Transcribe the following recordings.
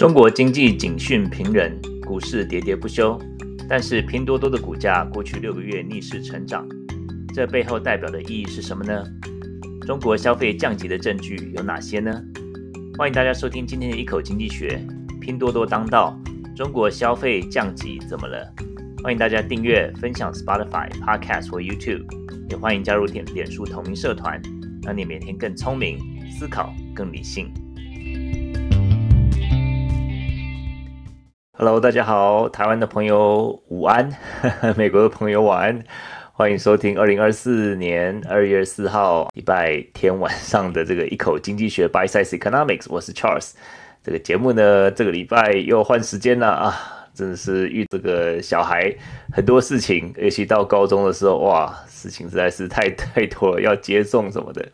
中国经济警讯频仍，股市跌跌不休。但是拼多多的股价过去六个月逆势成长，这背后代表的意义是什么呢？中国消费降级的证据有哪些呢？欢迎大家收听今天的一口经济学。拼多多当道，中国消费降级怎么了？欢迎大家订阅、分享 Spotify Podcast 或 YouTube，也欢迎加入点脸书同名社团，让你每天更聪明，思考更理性。Hello，大家好，台湾的朋友午安，美国的朋友晚安，欢迎收听二零二四年二月四号礼拜天晚上的这个一口经济学 Bite Size Economics，我是 Charles。这个节目呢，这个礼拜又换时间了啊，真的是遇这个小孩很多事情，尤其到高中的时候，哇，事情实在是太太多了，要接送什么的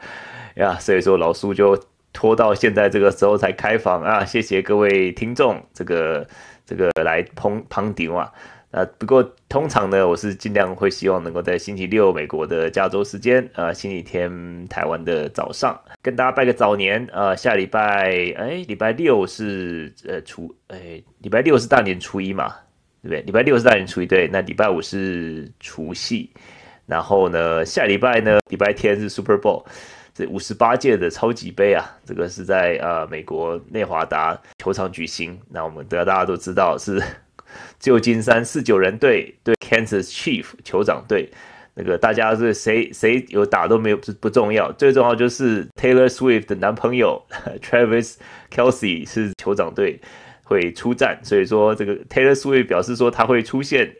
呀，所以说老苏就拖到现在这个时候才开房啊，谢谢各位听众，这个。这个来捧捧场啊，啊，不过通常呢，我是尽量会希望能够在星期六美国的加州时间，啊，星期天台湾的早上，跟大家拜个早年，啊，下礼拜，哎，礼拜六是呃初，哎，礼拜六是大年初一嘛，对不对？礼拜六是大年初一，对，那礼拜五是除夕，然后呢，下礼拜呢，礼拜天是 Super Bowl。这五十八届的超级杯啊，这个是在呃美国内华达球场举行。那我们大家都知道是旧金山四九人队对 Kansas Chief 酋长队。那个大家是谁谁有打都没有不不重要，最重要就是 Taylor Swift 的男朋友 Travis Kelce 是酋长队会出战，所以说这个 Taylor Swift 表示说他会出现。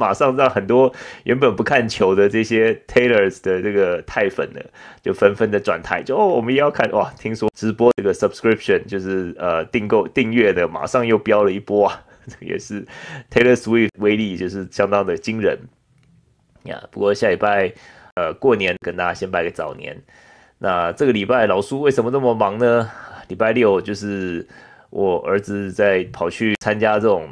马上让很多原本不看球的这些 Taylors 的这个泰粉呢，就纷纷的转台，就哦，我们也要看哇！听说直播这个 subscription 就是呃订购订阅的，马上又飙了一波啊！这个也是 Taylor Swift 威力就是相当的惊人呀。不过下礼拜呃过年跟大家先拜个早年。那这个礼拜老苏为什么这么忙呢？礼拜六就是我儿子在跑去参加这种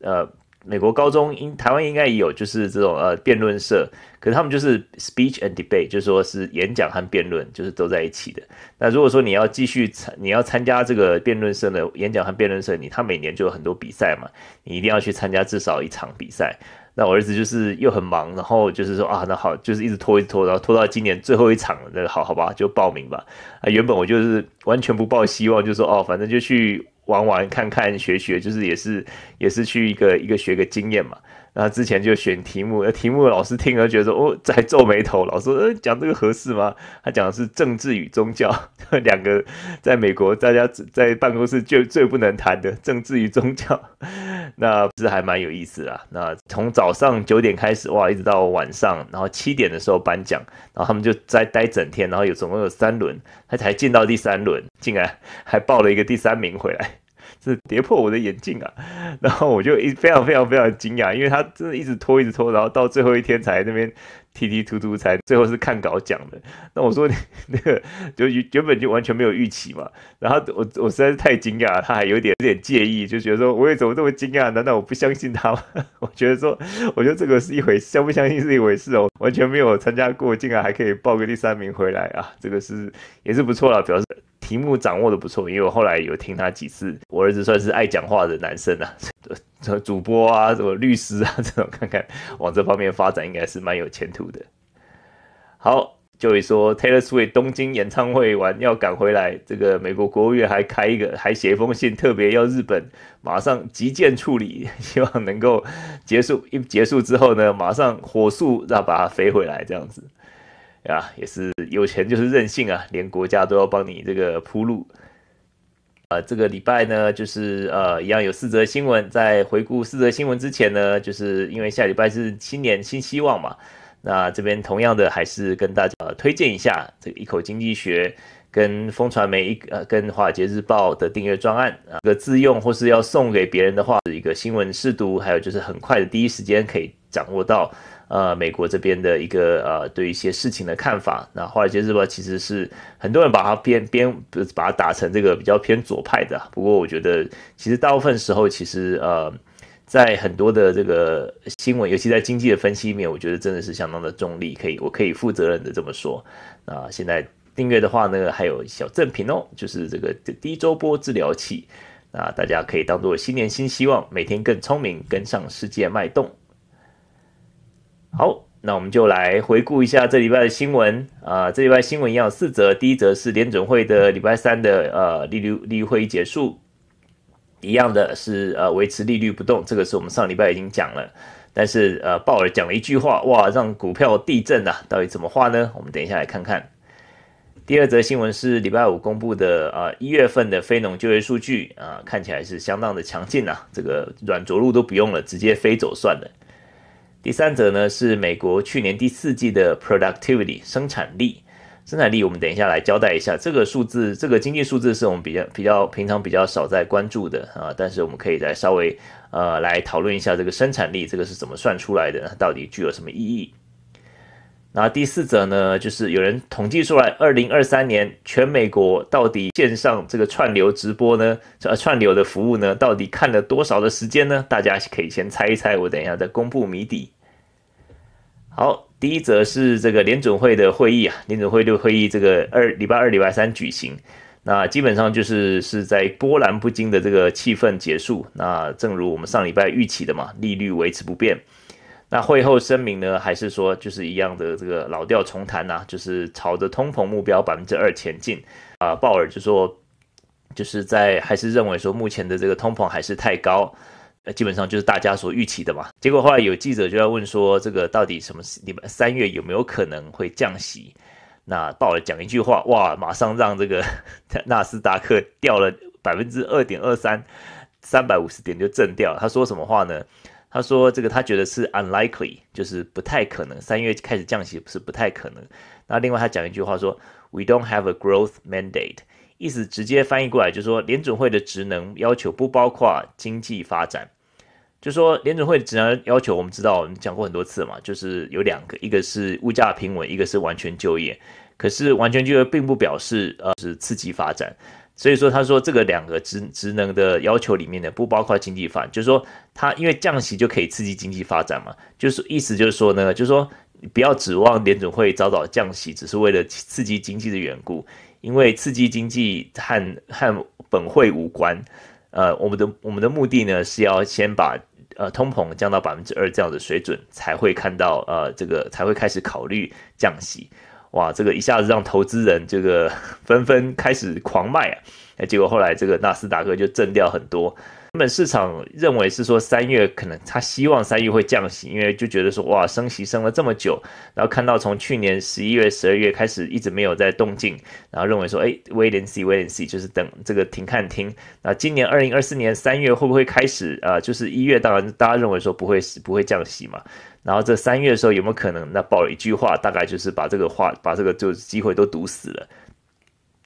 呃。美国高中应台湾应该也有，就是这种呃辩论社，可是他们就是 speech and debate，就是说是演讲和辩论，就是都在一起的。那如果说你要继续参，你要参加这个辩论社的演讲和辩论社，你他每年就有很多比赛嘛，你一定要去参加至少一场比赛。那我儿子就是又很忙，然后就是说啊，那好，就是一直拖一直拖，然后拖到今年最后一场，那好好吧，就报名吧。啊，原本我就是完全不抱希望，就说哦，反正就去。玩玩看看学学，就是也是也是去一个一个学个经验嘛。然后之前就选题目，那题目老师听了觉得说哦，在皱眉头。老师说，呃，讲这个合适吗？他讲的是政治与宗教，两个在美国大家在办公室最最不能谈的政治与宗教。那是还蛮有意思啊。那从早上九点开始哇，一直到晚上，然后七点的时候颁奖，然后他们就在待整天，然后有总共有三轮，他才进到第三轮，竟然还报了一个第三名回来。是跌破我的眼镜啊！然后我就一非常非常非常惊讶，因为他真的一直拖一直拖，然后到最后一天才那边踢踢突突，才最后是看稿讲的。那我说你那个就原本就完全没有预期嘛。然后我我实在是太惊讶，他还有点有点介意，就觉得说我也怎么这么惊讶？难道我不相信他吗？我觉得说，我觉得这个是一回事，相不相信是一回事哦。完全没有参加过，竟然还可以报个第三名回来啊！这个是也是不错了，表示。题目掌握的不错，因为我后来有听他几次。我儿子算是爱讲话的男生啊，什么主播啊，什么律师啊，这种看看往这方面发展应该是蛮有前途的。好，就会说 Taylor Swift 东京演唱会完要赶回来，这个美国国务院还开一个，还写一封信，特别要日本马上急件处理，希望能够结束。一 结束之后呢，马上火速让把它飞回来，这样子。啊，也是有钱就是任性啊，连国家都要帮你这个铺路。呃，这个礼拜呢，就是呃，一样有四则新闻。在回顾四则新闻之前呢，就是因为下礼拜是新年新希望嘛，那这边同样的还是跟大家推荐一下这个一口经济学跟风传媒一呃跟华尔街日报的订阅专案啊，这个自用或是要送给别人的话，是一个新闻试读，还有就是很快的第一时间可以掌握到。呃，美国这边的一个呃，对一些事情的看法。那《华尔街日报》其实是很多人把它编编，把它打成这个比较偏左派的。不过，我觉得其实大部分时候，其实呃，在很多的这个新闻，尤其在经济的分析面，我觉得真的是相当的中立。可以，我可以负责任的这么说。那现在订阅的话呢，还有小赠品哦，就是这个低周波治疗器。那大家可以当做新年新希望，每天更聪明，跟上世界脉动。好，那我们就来回顾一下这礼拜的新闻啊、这礼拜新闻一样四则，第一则是联准会的礼拜三的呃利率利率会议结束，一样的是呃维持利率不动，这个是我们上礼拜已经讲了。但是呃鲍尔讲了一句话，哇，让股票地震啊！到底怎么话呢？我们等一下来看看。第二则新闻是礼拜五公布的啊，一月份的非农就业数据啊，看起来是相当的强劲呐，这个软着陆都不用了，直接飞走算了。第三则呢是美国去年第四季的 productivity 生产力，生产力我们等一下来交代一下，这个数字，这个经济数字是我们比较比较平常比较少在关注的啊，但是我们可以再稍微呃来讨论一下这个生产力，这个是怎么算出来的，到底具有什么意义？那第四则呢，就是有人统计出来，二零二三年全美国到底线上这个串流直播呢，呃串流的服务呢，到底看了多少的时间呢？大家可以先猜一猜，我等一下再公布谜底。好，第一则是这个联准会的会议啊，联准会的会议这个二礼拜二、礼拜三举行，那基本上就是是在波澜不惊的这个气氛结束。那正如我们上礼拜预期的嘛，利率维持不变。那会后声明呢，还是说就是一样的这个老调重弹呐、就是朝着通膨目标百分之二前进啊。鲍尔就说，就是在还是认为说目前的这个通膨还是太高，呃，基本上就是大家所预期的嘛。结果后来有记者就要问说，这个到底什么礼拜三月有没有可能会降息？那鲍尔讲一句话，哇，马上让这个 纳斯达克掉了百分之二点二三，三百五十点就震掉。他说什么话呢？他说：“这个他觉得是 unlikely，就是不太可能。三月开始降息是不太可能。那另外他讲一句话说：‘We don't have a growth mandate’，意思直接翻译过来就是说，联准会的职能要求不包括经济发展。就说联准会的职能要求，我们知道我们讲过很多次嘛，就是有两个，一个是物价平稳，一个是完全就业。可是完全就业并不表示呃是刺激发展。”所以说，他说这个两个职职能的要求里面呢，不包括经济发展，就是说他因为降息就可以刺激经济发展嘛，就是意思就是说呢，就是说不要指望联准会早早降息，只是为了刺激经济的缘故，因为刺激经济和和本会无关。呃，我们的我们的目的呢是要先把呃通膨降到百分之二这样的水准，才会看到呃这个才会开始考虑降息。哇，这个一下子让投资人这个 纷纷开始狂卖啊！哎，结果后来这个纳斯达克就震掉很多。原本市场认为是说三月可能他希望三月会降息，因为就觉得说哇升息升了这么久，然后看到从去年十一月、十二月开始一直没有在动静，然后认为说哎，wait and see，wait and see，就是等这个停看听。那今年二零二四年三月会不会开始啊？就是一月当然大家认为说不会不会降息嘛。然后这三月的时候有没有可能？那爆了一句话，大概就是把这个话，把这个就是机会都堵死了。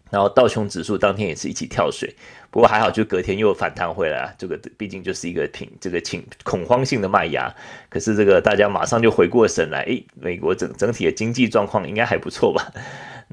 然后道琼指数当天也是一起跳水，不过还好，就隔天又反弹回来。这个毕竟就是一个挺这个挺恐慌性的卖压。可是这个大家马上就回过神来，诶，美国整整体的经济状况应该还不错吧？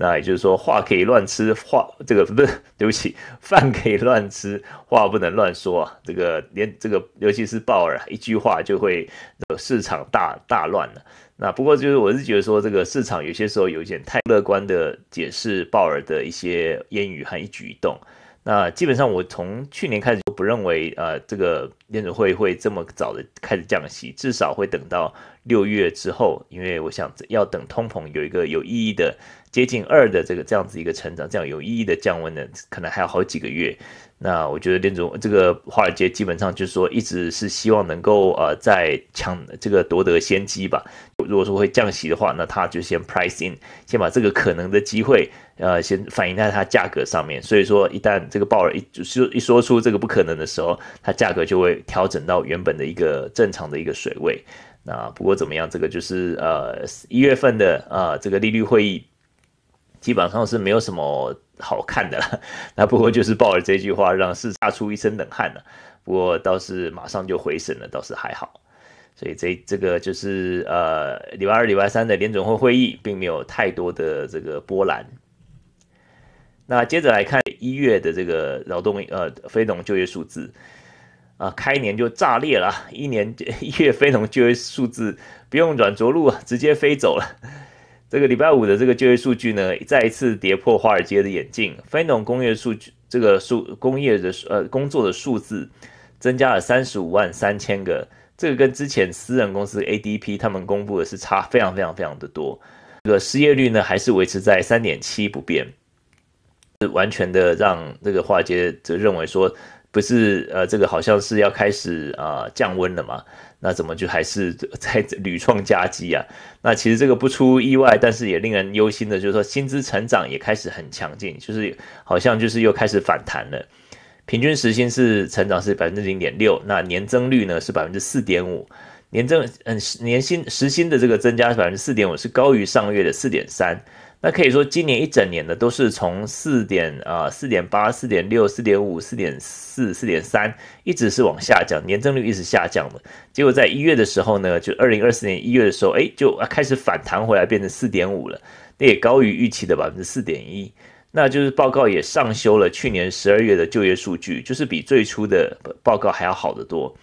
那也就是说，话可以乱吃，话这个不是，对不起，饭可以乱吃，话不能乱说啊。这个连这个，尤其是鲍尔一句话就会市场大大乱了。那不过就是我是觉得说，这个市场有些时候有一点太乐观的解释鲍尔的一些言语和一举一动。那基本上我从去年开始就不认为，呃，这个联准会会这么早的开始降息，至少会等到六月之后，因为我想要等通膨有一个有意义的。接近二的这个这样子一个成长，这样有意义的降温呢，可能还有好几个月。那我觉得联总这个华尔街基本上就是说，一直是希望能够呃在抢这个夺得先机吧。如果说会降息的话，那他就先 price in，先把这个可能的机会呃先反映在它价格上面。所以说，一旦这个鲍尔一就是一说出这个不可能的时候，它价格就会调整到原本的一个正常的一个水位。那不过怎么样，这个就是呃一月份的呃这个利率会议。基本上是没有什么好看的了，那不过就是鲍尔这句话让市场出一身冷汗了，不过倒是马上就回神了，倒是还好，所以这这个就是呃礼拜二、礼拜三的联准会会议并没有太多的这个波澜。那接着来看一月的这个劳动呃非农就业数字啊，开年就炸裂了，一年一月非农就业数字不用软着陆啊，直接飞走了。这个礼拜五的这个就业数据呢，再一次跌破华尔街的眼镜。非农工业数据这个数工业的呃工作的数字增加了三十五万三千个，这个跟之前私人公司 ADP 他们公布的是差非常非常非常的多。这个失业率呢还是维持在三点七不变，是完全的让这个华尔街就认为说。不是呃，这个好像是要开始啊、呃、降温了嘛？那怎么就还是 在屡创佳绩啊？那其实这个不出意外，但是也令人忧心的，就是说薪资成长也开始很强劲，就是好像就是又开始反弹了。平均时薪是成长是百分之零点六，那年增率呢是百分之四点五，年增嗯年薪时薪的这个增加是百分之四点五，是高于上个月的四点三。那可以说，今年一整年呢，都是从四点啊、四点八、四点六、四点五、四点四、四点三，一直是往下降，年增率一直下降的。结果在一月的时候呢，就二零二四年一月的时候，哎，就开始反弹回来，变成四点五了，那也高于预期的百分之四点一。那就是报告也上修了去年十二月的就业数据，就是比最初的报告还要好得多。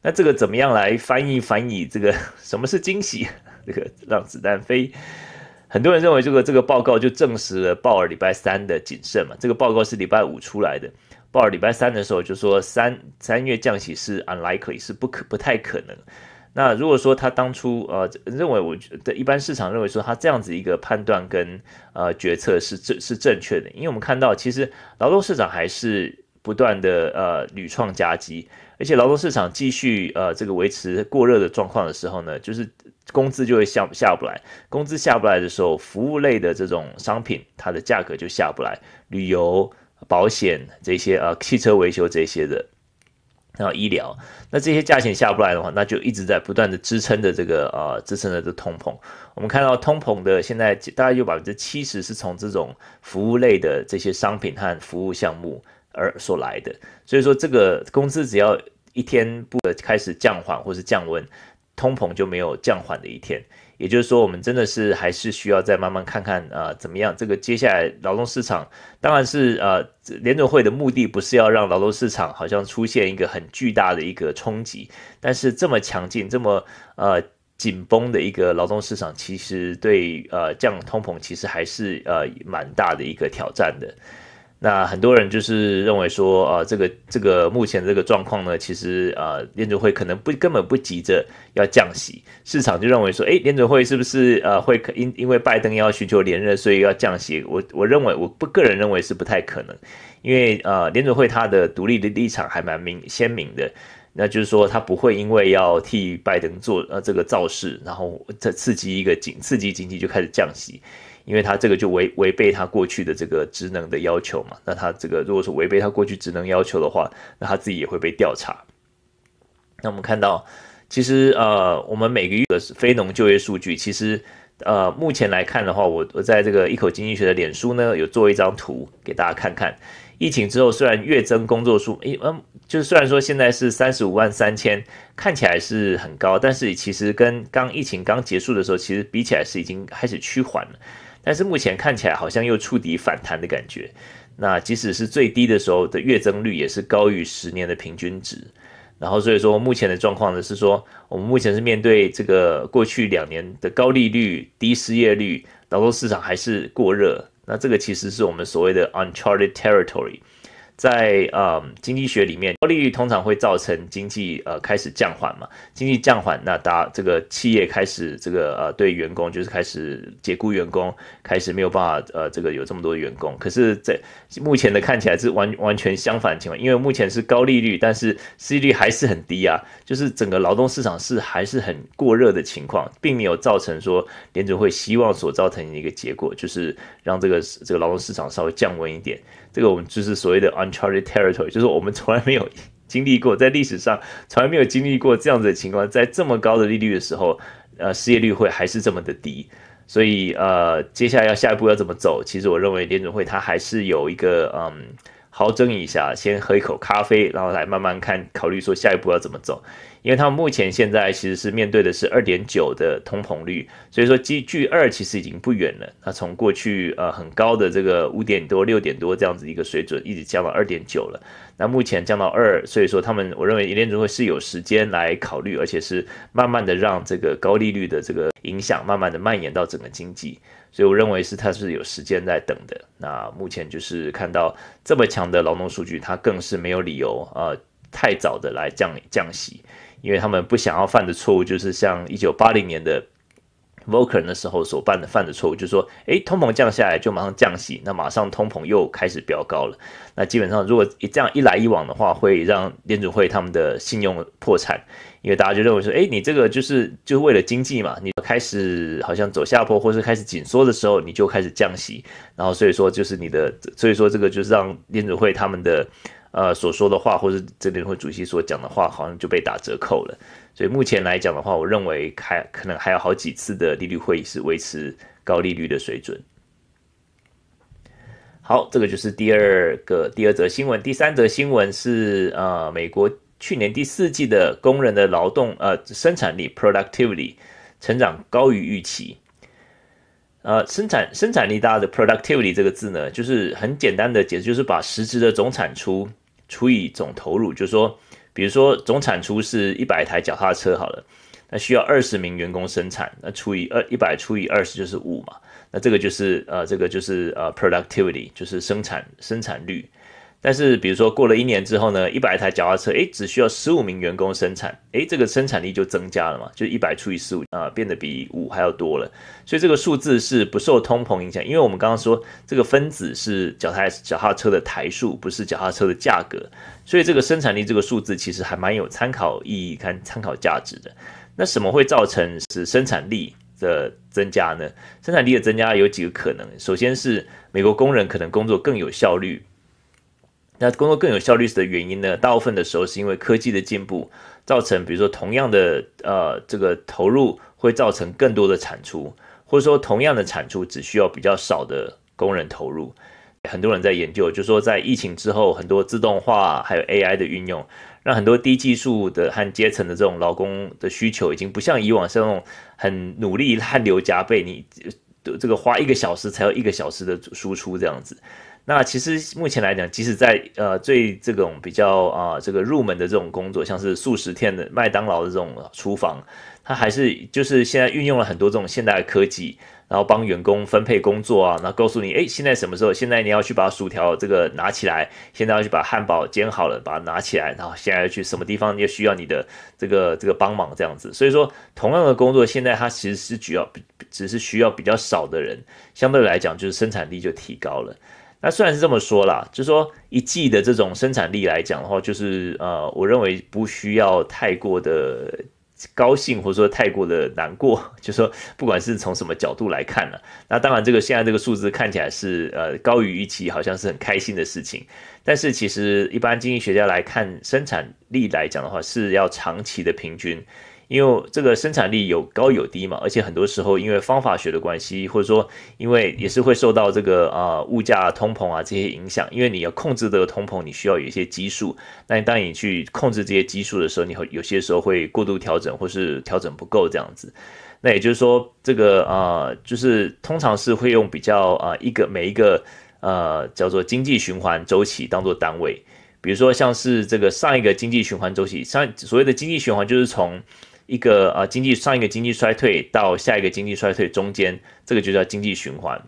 那这个怎么样来翻译翻译这个 什么是惊喜？这个让子弹飞。很多人认为这个这个报告就证实了鲍尔礼拜三的谨慎嘛。这个报告是礼拜五出来的，鲍尔礼拜三的时候就说三三月降息是 unlikely 是不可不太可能。那如果说他当初呃认为我觉得一般市场认为说他这样子一个判断跟呃决策是正是正确的，因为我们看到其实劳动市场还是不断的呃屡创佳绩，而且劳动市场继续呃这个维持过热的状况的时候呢，就是。工资就会下下不来，工资下不来的时候，服务类的这种商品，它的价格就下不来，旅游、保险这些啊，汽车维修这些的，然后医疗，那这些价钱下不来的话，那就一直在不断的支撑着这个呃，支撑着这通膨。我们看到通膨的现在大概有百分之七十是从这种服务类的这些商品和服务项目而所来的，所以说这个工资只要一天不开始降缓或是降温。通膨就没有降缓的一天，也就是说，我们真的是还是需要再慢慢看看啊、怎么样？这个接下来劳动市场，当然是呃，联准会的目的不是要让劳动市场好像出现一个很巨大的一个冲击，但是这么强劲、这么呃紧绷的一个劳动市场，其实对呃降通膨其实还是呃蛮大的一个挑战的。那很多人就是认为说，啊，这个这个目前这个状况呢，其实啊，联准会可能不根本不急着要降息，市场就认为说，诶，联准会是不是呃会因因为拜登要寻求连任，所以要降息？我我认为我不个人认为是不太可能，因为呃联准会它的独立的立场还蛮明鲜明的，那就是说它不会因为要替拜登做呃这个造势，然后再刺激一个经刺激经济就开始降息。因为他这个就违违背他过去的这个职能的要求嘛，那他这个如果说违背他过去职能要求的话，那他自己也会被调查。那我们看到，其实呃，我们每个月的非农就业数据，其实呃，目前来看的话，我我在这个一口经济学的脸书呢，有做一张图给大家看看。疫情之后，虽然月增工作数，诶，嗯，就是虽然说现在是三十五万三千，看起来是很高，但是其实跟刚疫情刚结束的时候，其实比起来是已经开始趋缓了。但是目前看起来好像又触底反弹的感觉，那即使是最低的时候的月增率也是高于十年的平均值，然后所以说目前的状况呢是说，我们目前是面对这个过去两年的高利率、低失业率，劳动市场还是过热，那这个其实是我们所谓的 uncharted territory。在呃经济学里面，高利率通常会造成经济呃开始降缓嘛，经济降缓，那大这个企业开始这个呃对员工就是开始解雇员工，开始没有办法呃这个有这么多员工。可是，在目前的看起来是完完全相反的情况，因为目前是高利率，但是失业率还是很低啊，就是整个劳动市场是还是很过热的情况，并没有造成说联准会希望所造成的一个结果，就是让这个这个劳动市场稍微降温一点。这个我们就是所谓的 uncharted territory，就是我们从来没有经历过，在历史上从来没有经历过这样子的情况，在这么高的利率的时候，呃，失业率会还是这么的低，所以呃，接下来要下一步要怎么走？其实我认为联准会它还是有一个嗯，好整一下，先喝一口咖啡，然后来慢慢看，考虑说下一步要怎么走。因为他们目前现在其实是面对的是二点九的通膨率，所以说距距二其实已经不远了。那从过去呃很高的这个五点多、六点多这样子一个水准，一直降到二点九了。那目前降到二，所以说他们我认为联准会是有时间来考虑，而且是慢慢的让这个高利率的这个影响慢慢的蔓延到整个经济。所以我认为是它是有时间在等的。那目前就是看到这么强的劳动数据，它更是没有理由呃太早的来降降息，因为他们不想要犯的错误就是像一九八零年的 Volcker 的时候所犯的犯的错误，就是说，诶，通膨降下来就马上降息，那马上通膨又开始飙高了。那基本上如果这样一来一往的话，会让联准会他们的信用破产。因为大家就认为说，哎，你这个就是就为了经济嘛，你开始好像走下坡，或是开始紧缩的时候，你就开始降息，然后所以说就是你的，所以说这个就是让联准会他们的呃所说的话，或是这联会主席所讲的话，好像就被打折扣了。所以目前来讲的话，我认为还可能还有好几次的利率会议是维持高利率的水准。好，这个就是第二个第二则新闻，第三则新闻是呃美国。去年第四季的工人的劳动呃生产力 productivity 成长高于预期，呃生产生产力大家的 productivity 这个字呢，就是很简单的解释，就是把实质的总产出除以总投入，就是说，比如说总产出是一百台脚踏车好了，那需要二十名员工生产，那除以二一百除以二十就是五嘛，那这个就是呃这个就是呃 productivity 就是生产生产率。但是，比如说过了一年之后呢，一百台脚踏车，诶，只需要十五名员工生产，诶，这个生产力就增加了嘛，就一百除以十五啊，变得比五还要多了。所以这个数字是不受通膨影响，因为我们刚刚说这个分子是脚踏脚踏车的台数，不是脚踏车的价格，所以这个生产力这个数字其实还蛮有参考意义，看参考价值的。那什么会造成使生产力的增加呢？生产力的增加有几个可能，首先是美国工人可能工作更有效率。那工作更有效率的原因呢？大部分的时候是因为科技的进步，造成比如说同样的呃这个投入会造成更多的产出，或者说同样的产出只需要比较少的工人投入。很多人在研究，就说在疫情之后，很多自动化还有 AI 的运用，让很多低技术的和阶层的这种劳工的需求已经不像以往是那种很努力汗流浃背，你这个花一个小时才有一个小时的输出这样子。那其实目前来讲，即使在呃最这种比较啊、这个入门的这种工作，像是速食店的麦当劳的这种厨房，它还是就是现在运用了很多这种现代的科技，然后帮员工分配工作啊，然后告诉你，哎，现在什么时候？现在你要去把薯条这个拿起来，现在要去把汉堡煎好了，把它拿起来，然后现在要去什么地方，你也需要你的这个这个帮忙这样子。所以说，同样的工作，现在它其实是需要只是需要比较少的人，相对来讲，就是生产力就提高了。那虽然是这么说啦，就说一季的这种生产力来讲的话，就是呃，我认为不需要太过的高兴，或者说太过的难过。就说不管是从什么角度来看呢，那当然这个现在这个数字看起来是呃高于预期，好像是很开心的事情。但是其实一般经济学家来看生产力来讲的话，是要长期的平均。因为这个生产力有高有低嘛，而且很多时候因为方法学的关系，或者说因为也是会受到这个啊、物价通膨啊这些影响。因为你要控制这个通膨，你需要有一些基数。那当你去控制这些基数的时候，你会有些时候会过度调整，或是调整不够这样子。那也就是说，这个啊、就是通常是会用比较啊、一个每一个呃叫做经济循环周期当做单位。比如说像是这个上一个经济循环周期，上所谓的经济循环就是从一个啊，经济上一个经济衰退到下一个经济衰退中间，这个就叫经济循环。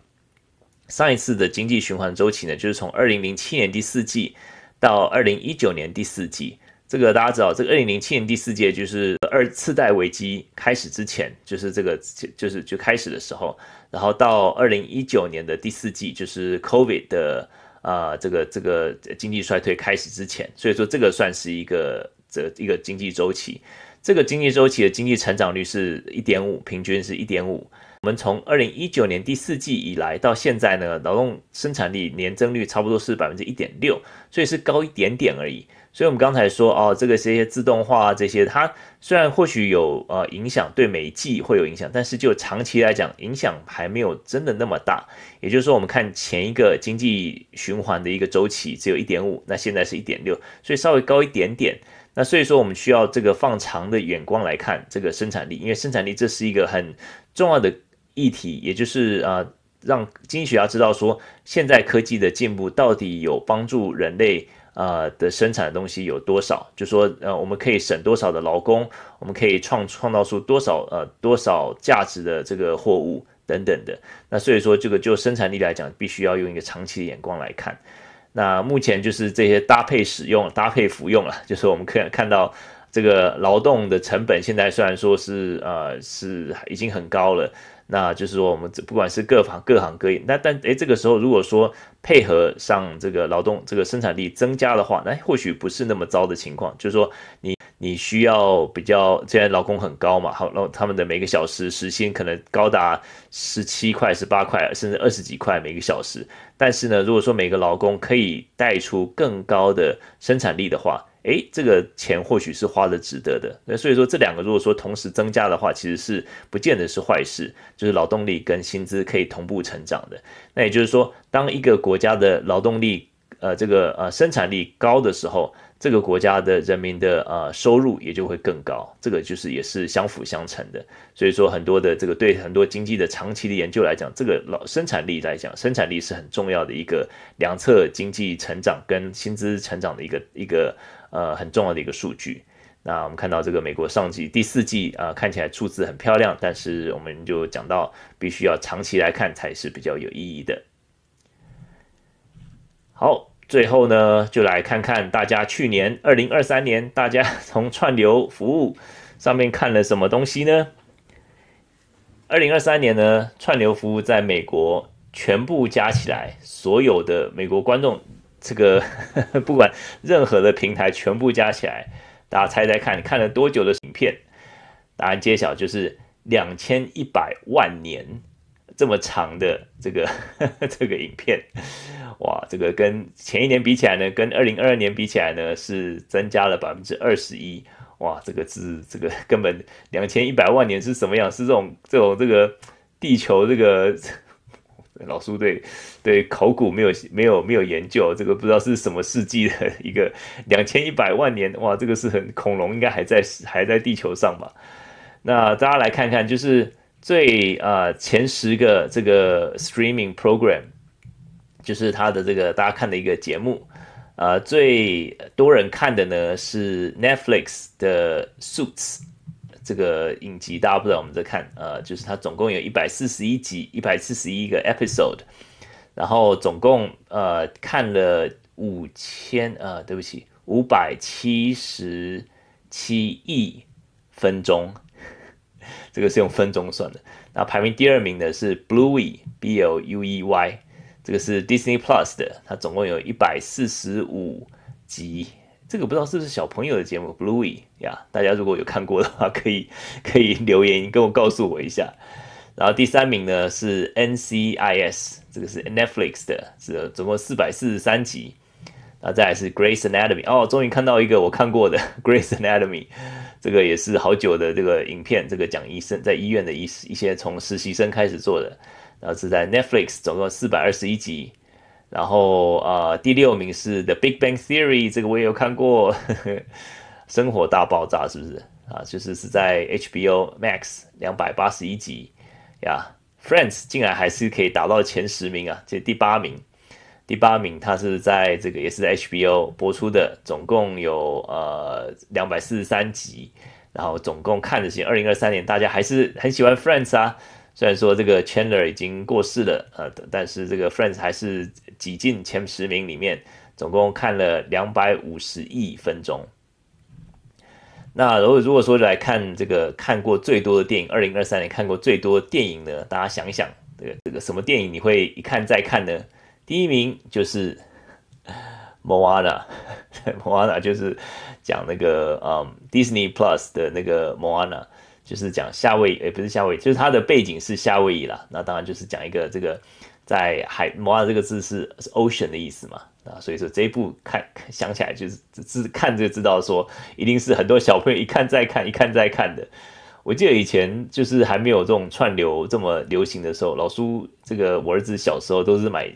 上一次的经济循环周期呢，就是从二零零七年第四季到二零一九年第四季。这个大家知道，这个二零零七年第四季就是二次贷危机开始之前，就是这个就是就开始的时候。然后到二零一九年的第四季，就是 COVID 的啊这个这个经济衰退开始之前。所以说这个算是一个这一个经济周期。这个经济周期的经济成长率是一点五，平均是一点五。我们从二零一九年第四季以来到现在呢，劳动生产力年增率差不多是百分之一点六，所以是高一点点而已。所以我们刚才说哦，这个这些自动化这些，它虽然或许有呃影响，对每一季会有影响，但是就长期来讲，影响还没有真的那么大。也就是说，我们看前一个经济循环的一个周期只有一点五，那现在是一点六，所以稍微高一点点。那所以说，我们需要这个放长的眼光来看这个生产力，因为生产力这是一个很重要的议题，也就是啊、呃，让经济学家知道说，现在科技的进步到底有帮助人类啊、呃、的生产的东西有多少？就说呃，我们可以省多少的劳工，我们可以创创造出多少呃多少价值的这个货物等等的。那所以说，这个就生产力来讲，必须要用一个长期的眼光来看。那目前就是这些搭配使用、搭配服用了，就是我们可以看到这个劳动的成本，现在虽然说是呃是已经很高了，那就是说我们不管是各行各行各业，那但诶这个时候如果说配合上这个劳动这个生产力增加的话，那或许不是那么糟的情况，就是说你。你需要比较，现在劳工很高嘛，好，然后他们的每个小时时薪可能高达十七块、十八块，甚至二十几块每个小时。但是呢，如果说每个劳工可以带出更高的生产力的话，诶，这个钱或许是花得值得的。那所以说，这两个如果说同时增加的话，其实是不见得是坏事，就是劳动力跟薪资可以同步成长的。那也就是说，当一个国家的劳动力，呃，这个呃生产力高的时候，这个国家的人民的呃收入也就会更高，这个就是也是相辅相成的。所以说很多的这个对很多经济的长期的研究来讲，这个老生产力来讲，生产力是很重要的一个量测经济成长跟薪资成长的一个一个呃很重要的一个数据。那我们看到这个美国上季第四季啊，看起来数字很漂亮，但是我们就讲到必须要长期来看才是比较有意义的。好。最后呢，就来看看大家去年二零二三年，大家 从串流服务上面看了什么东西呢？二零二三年呢，串流服务在美国全部加起来，所有的美国观众，这个 不管任何的平台全部加起来，大家猜猜看，看了多久的影片？答案揭晓，就是两千一百万年。这么长的这个 这个影片，哇，这个跟前一年比起来呢，跟二零二二年比起来呢，是增加了百分之二十一，哇，这个是这个根本两千一百万年是什么样？是这种这种这个地球这个 老苏对对考古没有没有没有研究，这个不知道是什么世纪的一个 两千一百万年，哇，这个是很恐龙应该还在还在地球上吧？那大家来看看，就是。最啊前十个这个 streaming program，就是他的这个大家看的一个节目，啊最多人看的呢是 Netflix 的 Suits 这个影集，大家不知道我们在看，呃，就是它总共有一百四十一集，一百四十一个 episode，然后总共呃看了五千呃对不起五百七十七亿分钟。这个是用分钟算的。那排名第二名的是 Bluey，B L U E Y，这个是 Disney Plus 的，它总共有一百四十五集。这个不知道是不是小朋友的节目，Bluey 呀？大家如果有看过的话，可以 可以留言跟我告诉我一下。然后第三名呢是 NCIS，这个是 Netflix 的，是总共四百四十三集。那再来是 Grey's Anatomy，哦，终于看到一个我看过的 Grey's Anatomy。这个也是好久的这个影片，这个讲医生在医院的一一些从实习生开始做的，然后是在 Netflix 总共四百二十一集，然后啊、呃、第六名是 The Big Bang Theory，这个我也有看过，呵呵生活大爆炸是不是啊？就是是在 HBO Max 两百八十一集呀，Friends 竟然还是可以打到前十名啊，这第八名。第八名，它是在这个也是 HBO 播出的，总共有呃两百四十三集，然后总共看的是二零二三年，大家还是很喜欢 Friends 啊。虽然说这个 Chandler 已经过世了，呃，但是这个 Friends 还是挤进前十名里面，总共看了两百五十亿分钟。那如果如果说来看这个看过最多的电影，二零二三年看过最多电影呢？大家想一想，这个这个什么电影你会一看再看呢？第一名就是《Moana 》，《Moana》就是讲那个嗯，Disney Plus 的那个《Moana》，就是讲夏威夷，诶，不是夏威夷，就是它的背景是夏威夷啦。那当然就是讲一个这个在海，Moana 这个字是是 ocean 的意思嘛。啊，所以说这一部看想起来就是只看就知道说，一定是很多小朋友一看再看，一看再看的。我记得以前就是还没有这种串流这么流行的时候，老苏这个我儿子小时候都是买。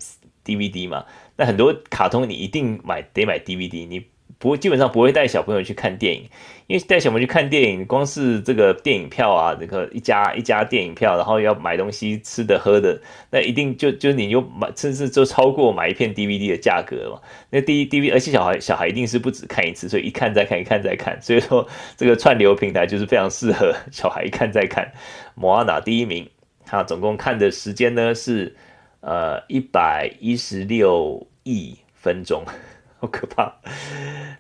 DVD 嘛，那很多卡通你一定买得买 DVD，你不会，基本上不会带小朋友去看电影，因为带小朋友去看电影，光是这个电影票啊，这个一家一家电影票，然后要买东西吃的喝的，那一定就就你就买，甚至就超过买一片 DVD 的价格了嘛。那第一 DVD，而且小孩小孩一定是不止看一次，所以一看再看，一看再看。所以说这个串流平台就是非常适合 小孩一看再看。摩阿娜第一名，他总共看的时间呢是呃一百一十六亿分钟。好可怕！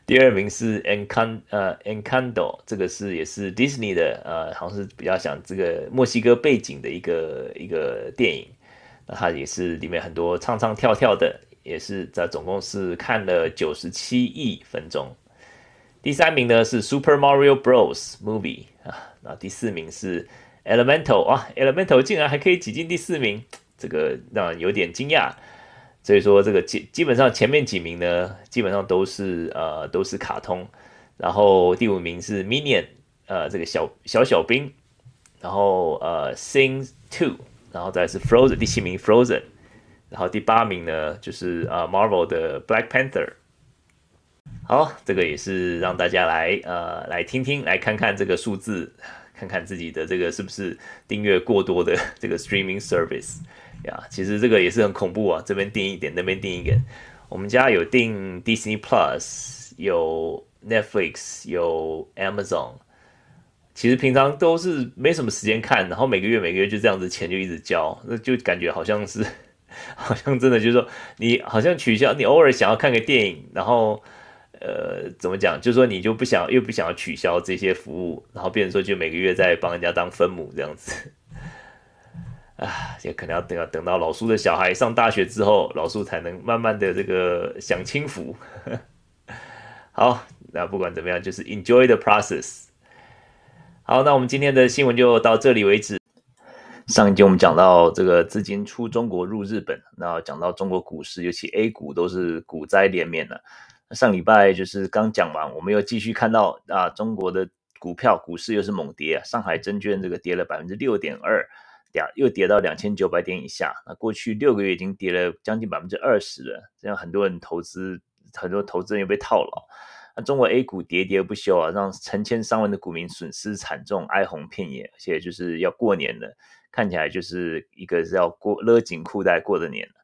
第二名是 Encan 呃 Encanto，这个是也是 Disney 的，呃，好像是比较讲这个墨西哥背景的一个一个电影。那它也是里面很多唱唱跳跳的，也是在总共是看了九十七亿分钟。第三名呢是 Super Mario Bros Movie 啊，那第四名是 Elemental 啊，Elemental 竟然还可以挤进第四名，这个让人有点惊讶。所以说这个基基本上前面几名呢，基本上都是呃都是卡通，然后第五名是 Minion，呃这个小小小兵，然后呃 Sing Two，然后再是 Frozen 第七名 Frozen，然后第八名呢就是呃 Marvel 的 Black Panther。好，这个也是让大家来呃来听听，来看看这个数字，看看自己的这个是不是订阅过多的 这个 Streaming Service。呀，其实这个也是很恐怖啊！这边订一点，那边订一点。我们家有订 Disney Plus，有 Netflix，有 Amazon。其实平常都是没什么时间看，然后每个月每个月就这样子钱就一直交，那就感觉好像是，好像真的就是说，你好像取消，你偶尔想要看个电影，然后呃，怎么讲？就是说你就不想又不想要取消这些服务，然后变成说就每个月在帮人家当分母这样子。啊，也可能要等要等到老叔的小孩上大学之后，老叔才能慢慢的这个享清福。好，那不管怎么样，就是 enjoy the process。好，那我们今天的新闻就到这里为止。上一集我们讲到这个资金出中国入日本，然后讲到中国股市，尤其 A 股都是股灾连绵的。上礼拜就是刚讲完，我们又继续看到啊，中国的股票股市又是猛跌啊，上海证券这个跌了百分之六点二。又跌到两千九百点以下，那过去六个月已经跌了将近百分之二十了，这样很多人投资，很多投资人又被套牢。那中国 A 股跌跌不休啊，让成千上万的股民损失惨重，哀鸿遍野，而且就是要过年了，看起来就是一个是要过勒紧裤带过的年了。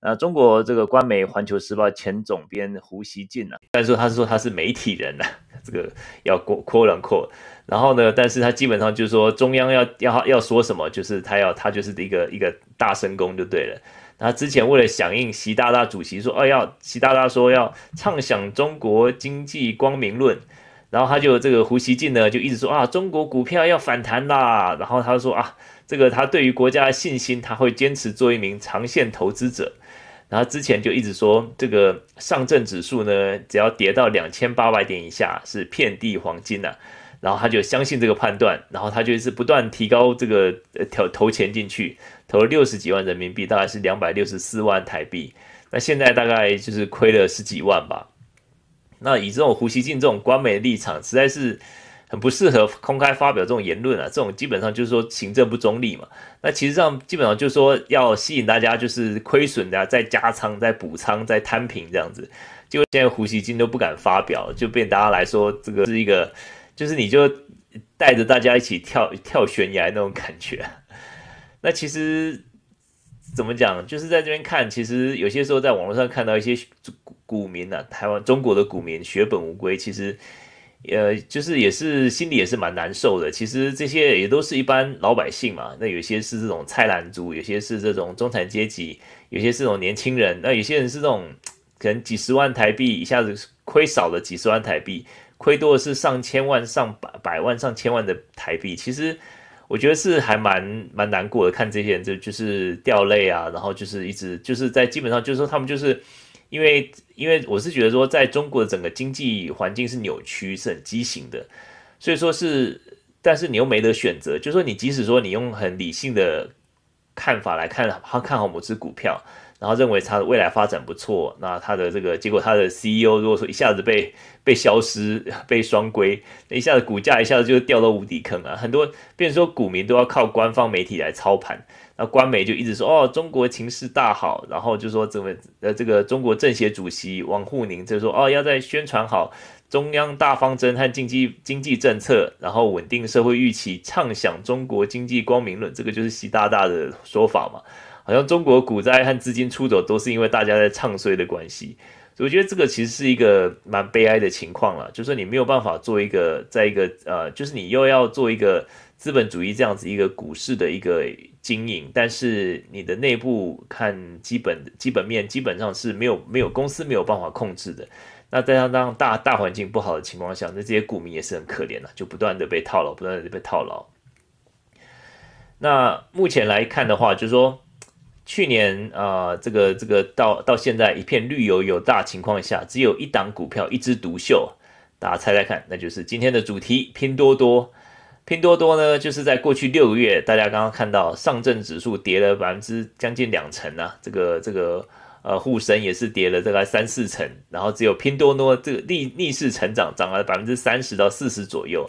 那中国这个官媒《环球时报》前总编胡锡进啊，但是说他是说他是媒体人呐、这个要过 quote unquote。然后呢，但是他基本上就是说中央要要要说什么，就是他要他就是一个一个大声功就对了。他之前为了响应习大大主席说，哦要习大大说要畅想中国经济光明论，然后他就这个胡锡进呢就一直说啊中国股票要反弹啦，然后他说啊这个他对于国家的信心，他会坚持做一名长线投资者。然后之前就一直说，这个上证指数呢，只要跌到两千八百点以下是遍地黄金呐、啊。然后他就相信这个判断，然后他就是不断提高这个投投钱进去，投了六十几万人民币，大概是两百六十四万台币。那现在大概就是亏了十几万吧。那以这种胡锡进这种官媒的立场，实在是。很不适合公开发表这种言论啊，这种基本上就是说行政不中立嘛。那其实上基本上就是说要吸引大家就是亏损的再加仓、再补仓、再摊平这样子。结果现在胡锡进都不敢发表，就变大家来说这个是一个，就是你就带着大家一起跳跳悬崖那种感觉。那其实怎么讲，就是在这边看，其实有些时候在网络上看到一些股民啊，台湾中国的股民血本无归，其实。呃，就是也是心里也是蛮难受的。其实这些也都是一般老百姓嘛。那有些是这种菜篮族，有些是这种中产阶级，有些是这种年轻人。那有些人是这种可能几十万台币一下子亏少了几十万台币，亏多的是上千万、上百百万、上千万的台币。其实我觉得是还蛮蛮难过的，看这些人就就是掉泪啊，然后就是一直就是在基本上就是说他们就是。因为，因为我是觉得说，在中国的整个经济环境是扭曲，是很畸形的，所以说是，但是你又没得选择，就说你即使说你用很理性的看法来看，他看好某只股票，然后认为它的未来发展不错，那它的这个结果，它的 CEO 如果说一下子被被消失、被双规，那一下子股价一下子就掉到无底坑啊！很多，变成说股民都要靠官方媒体来操盘，那官媒就一直说哦，中国情势大好，然后就说怎么呃这个中国政协主席王沪宁就说哦，要在宣传好中央大方针和经济经济政策，然后稳定社会预期，畅想中国经济光明论，这个就是习大大的说法嘛。好像中国股灾和资金出走都是因为大家在唱衰的关系，所以我觉得这个其实是一个蛮悲哀的情况了，就是你没有办法做一个，在一个呃，就是你又要做一个资本主义这样子一个股市的一个经营，但是你的内部看基本基本面基本上是没有没有公司没有办法控制的，那在当当大大环境不好的情况下，那这些股民也是很可怜的，就不断的被套牢，不断的被套牢。那目前来看的话，就是说。去年啊、这个这个到到现在一片绿油油大情况下，只有一档股票一枝独秀，大家猜猜看，那就是今天的主题拼多多。拼多多呢，就是在过去六个月，大家刚刚看到上证指数跌了百分之将近两成啊，这个这个呃沪深也是跌了大概三四成，然后只有拼多多这个逆逆势成长，涨了百分之三十到四十左右。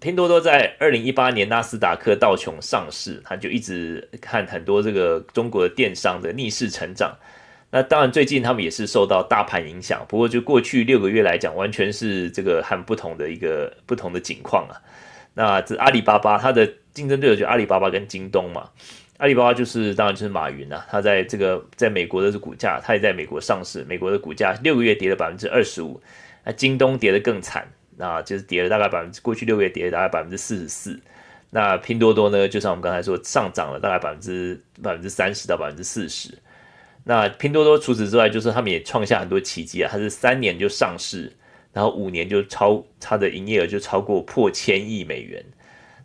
拼多多在二零一八年纳斯达克道琼上市，它就一直看很多这个中国的电商的逆势成长。那当然，最近他们也是受到大盘影响，不过就过去六个月来讲，完全是这个很不同的一个不同的景况啊。那这阿里巴巴，它的竞争对手就阿里巴巴跟京东嘛。阿里巴巴就是当然就是马云啊，他在这个在美国的这股价，他也在美国上市，美国的股价六个月跌了百分之二十五，那京东跌得更惨。那就是跌了大概百分之，过去六个月跌了大概百分之四十四。那拼多多呢，就像我们刚才说，上涨了大概百分之百分之三十到百分之四十。那拼多多除此之外，就是他们也创下很多奇迹啊，它是三年就上市，然后五年就超它的营业额就超过破千亿美元。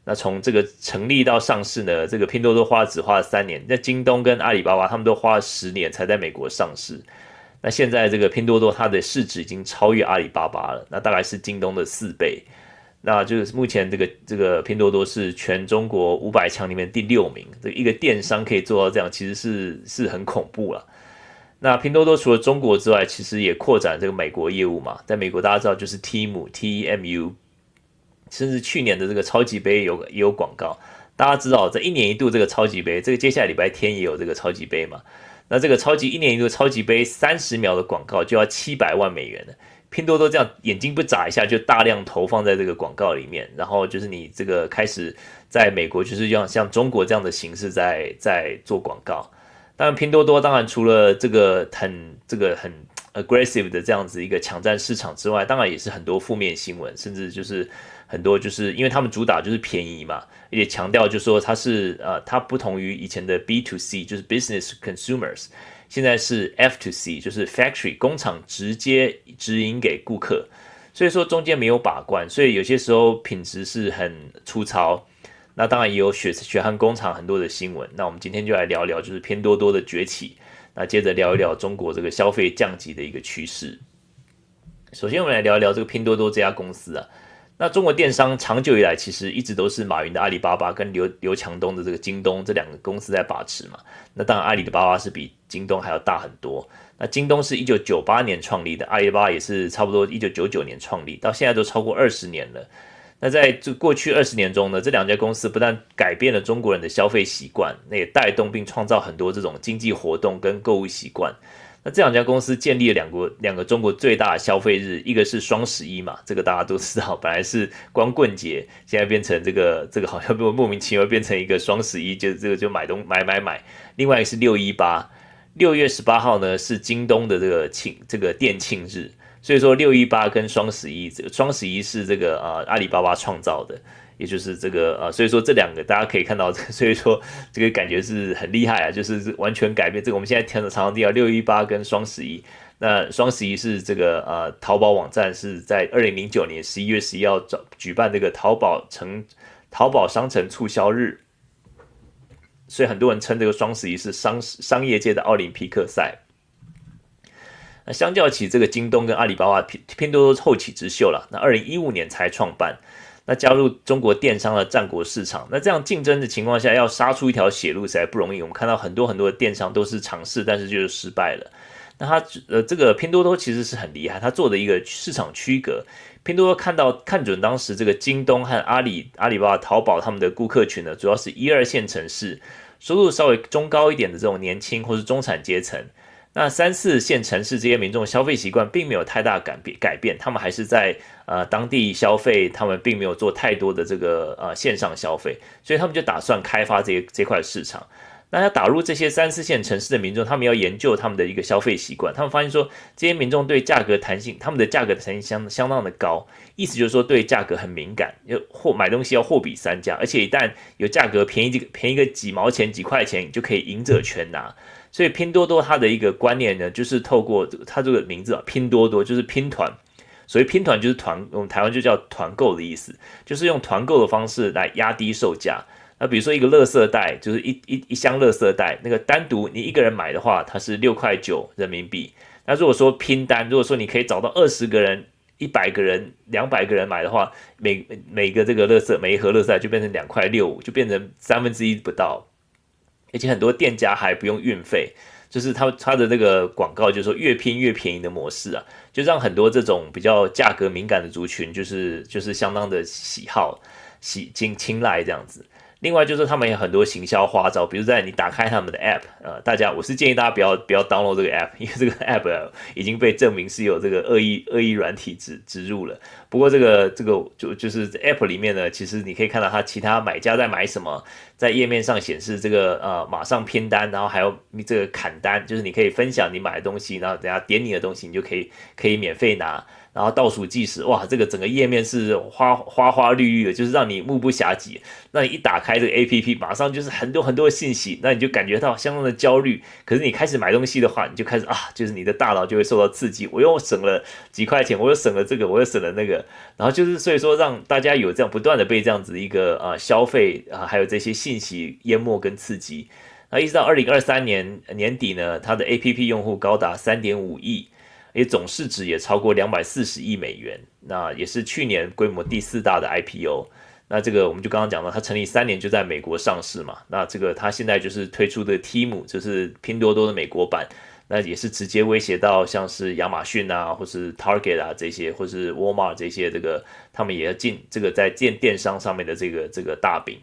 那从这个成立到上市呢，这个拼多多花只花了三年，那京东跟阿里巴巴他们都花了十年才在美国上市。那现在这个拼多多，它的市值已经超越阿里巴巴了，那大概是京东的四倍。那就是目前这个这个拼多多是全中国五百强里面第六名，这一个电商可以做到这样，其实是是很恐怖了。那拼多多除了中国之外，其实也扩展这个美国业务嘛，在美国大家知道就是 Temu T E M U，甚至去年的这个超级杯有也有广告，大家知道这一年一度这个超级杯，这个接下来礼拜天也有这个超级杯嘛。那这个超级一年一度超级杯三十秒的广告就要七百万美元了，拼多多这样眼睛不眨一下就大量投放在这个广告里面，然后就是你这个开始在美国就是用像中国这样的形式在在做广告。当然拼多多当然除了这个很这个很 aggressive 的这样子一个抢占市场之外，当然也是很多负面新闻，甚至就是。很多就是因为他们主打就是便宜嘛，而且强调就是说它是呃，它不同于以前的 B to C，就是 business consumers，现在是 F to C，就是 factory 工厂直接直营给顾客，所以说中间没有把关，所以有些时候品质是很粗糙。那当然也有血血汗工厂很多的新闻。那我们今天就来聊聊就是拼多多的崛起，那接着聊一聊中国这个消费降级的一个趋势。首先我们来聊一聊这个拼多多这家公司啊。那中国电商长久以来其实一直都是马云的阿里巴巴跟刘刘强东的这个京东这两个公司在把持嘛。那当然阿里的巴巴是比京东还要大很多。那京东是一九九八年创立的，阿里巴巴也是差不多一九九九年创立，到现在都超过二十年了。那在这过去二十年中呢，这两家公司不但改变了中国人的消费习惯，那也带动并创造很多这种经济活动跟购物习惯。那这两家公司建立了两国两个中国最大的消费日，一个是双十一嘛，这个大家都知道，本来是光棍节，现在变成这个这个好像莫莫名其妙变成一个双十一，就这个就买东买买买。另外一个是六一八，六月十八号呢是京东的这个庆这个店庆日，所以说六一八跟双十一，这个双十一是这个啊阿里巴巴创造的。也就是这个啊，所以说这两个大家可以看到，所以说这个感觉是很厉害啊，就是完全改变这个。我们现在听的常常提到六一八跟双十一，那双十一是这个呃淘宝网站是在二零零九年十一月十一号举举办这个淘宝城淘宝商城促销日，所以很多人称这个双十一是商商业界的奥林匹克赛。那相较起这个京东跟阿里巴巴，拼拼多多后起之秀了，那二零一五年才创办。那加入中国电商的战国市场，那这样竞争的情况下，要杀出一条血路实在不容易。我们看到很多很多的电商都是尝试，但是就是失败了。那他呃，这个拼多多其实是很厉害，他做的一个市场区隔。拼多多看到看准当时这个京东和阿里、阿里巴巴、淘宝他们的顾客群呢，主要是一二线城市，收入稍微中高一点的这种年轻或是中产阶层。那三四线城市这些民众消费习惯并没有太大改变，改变他们还是在呃当地消费，他们并没有做太多的这个呃线上消费，所以他们就打算开发这这块市场。那要打入这些三四线城市的民众，他们要研究他们的一个消费习惯。他们发现说，这些民众对价格弹性，他们的价格弹性相相当的高，意思就是说对价格很敏感，要货买东西要货比三家，而且一旦有价格便宜几便宜个几毛钱几块钱，就可以赢者全拿。所以拼多多它的一个观念呢，就是透过它这个名字啊，拼多多就是拼团，所以拼团就是团，我们台湾就叫团购的意思，就是用团购的方式来压低售价。那比如说一个垃圾袋，就是一一一箱垃圾袋，那个单独你一个人买的话，它是六块九人民币。那如果说拼单，如果说你可以找到二十个人、一百个人、两百个人买的话，每每个这个垃圾每一盒垃圾就变成两块六，就变成三分之一不到。而且很多店家还不用运费，就是他他的那个广告就是说越拼越便宜的模式啊，就让很多这种比较价格敏感的族群，就是就是相当的喜好喜经青睐这样子。另外就是他们有很多行销花招，比如在你打开他们的 App，呃，大家我是建议大家不要不要 download 这个 App，因为这个 App 已经被证明是有这个恶意恶意软体植植入了。不过这个这个就就是 App 里面呢，其实你可以看到它其他买家在买什么，在页面上显示这个呃马上拼单，然后还有这个砍单，就是你可以分享你买的东西，然后等下点你的东西，你就可以可以免费拿。然后倒数计时，哇，这个整个页面是花花花绿绿的，就是让你目不暇接。那你一打开这个 APP，马上就是很多很多的信息，那你就感觉到相当的焦虑。可是你开始买东西的话，你就开始啊，就是你的大脑就会受到刺激。我又省了几块钱，我又省了这个，我又省了那个。然后就是所以说，让大家有这样不断的被这样子一个啊消费啊，还有这些信息淹没跟刺激。那一直到二零二三年年底呢，它的 APP 用户高达三点五亿。也总市值也超过两百四十亿美元，那也是去年规模第四大的 IPO。那这个我们就刚刚讲到，它成立三年就在美国上市嘛。那这个它现在就是推出的 Temu，就是拼多多的美国版，那也是直接威胁到像是亚马逊啊，或是 Target 啊这些，或是 Walmart 这些，这个他们也要进这个在电电商上面的这个这个大饼。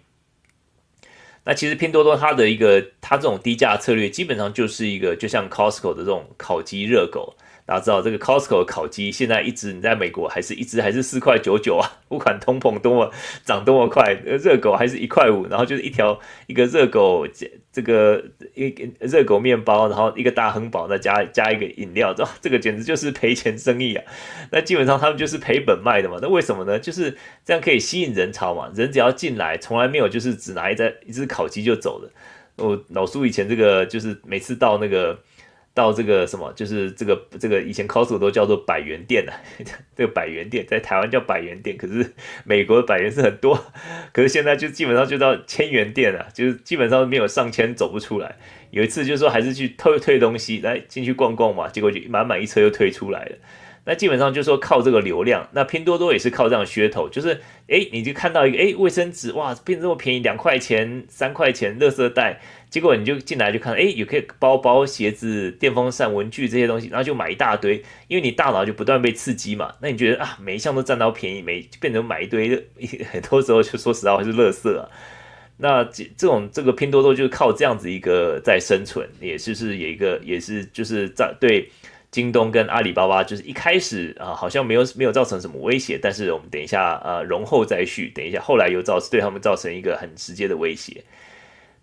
那其实拼多多它的一个它这种低价策略，基本上就是一个就像 Costco 的这种烤鸡热狗。大家知道这个 Costco 的烤鸡现在一只你在美国还是一只还是四块九九啊？不管通膨多么涨多么快，热狗还是一块五，然后就是一条一个热狗这个一个热狗面包，然后一个大亨堡再加加一个饮料，这这个简直就是赔钱生意啊！那基本上他们就是赔本卖的嘛。那为什么呢？就是这样可以吸引人潮嘛。人只要进来，从来没有就是只拿一只一只烤鸡就走了。我老苏以前这个就是每次到那个。到这个什么，就是这个这个以前 Costco 都叫做百元店、啊，这个百元店在台湾叫百元店，可是美国的百元是很多，可是现在就基本上就到千元店了、啊，就是基本上没有上千走不出来。有一次就是说还是去退退东西来进去逛逛嘛，结果就满满一车又退出来了。那基本上就是说靠这个流量，那拼多多也是靠这样噱头，就是诶，你就看到一个诶卫生纸哇变这么便宜，两块钱三块钱，垃圾袋。结果你就进来就看，哎，有可以包包、鞋子、电风扇、文具这些东西，然后就买一大堆，因为你大脑就不断被刺激嘛。那你觉得啊，每一项都占到便宜，每变成买一堆，很多时候就说实在话是垃圾啊。那这这种这个拼多多就是靠这样子一个在生存，也是是有一个也是就是在对京东跟阿里巴巴就是一开始啊好像没有没有造成什么威胁，但是我们等一下呃容后再续，等一下后来又造对他们造成一个很直接的威胁。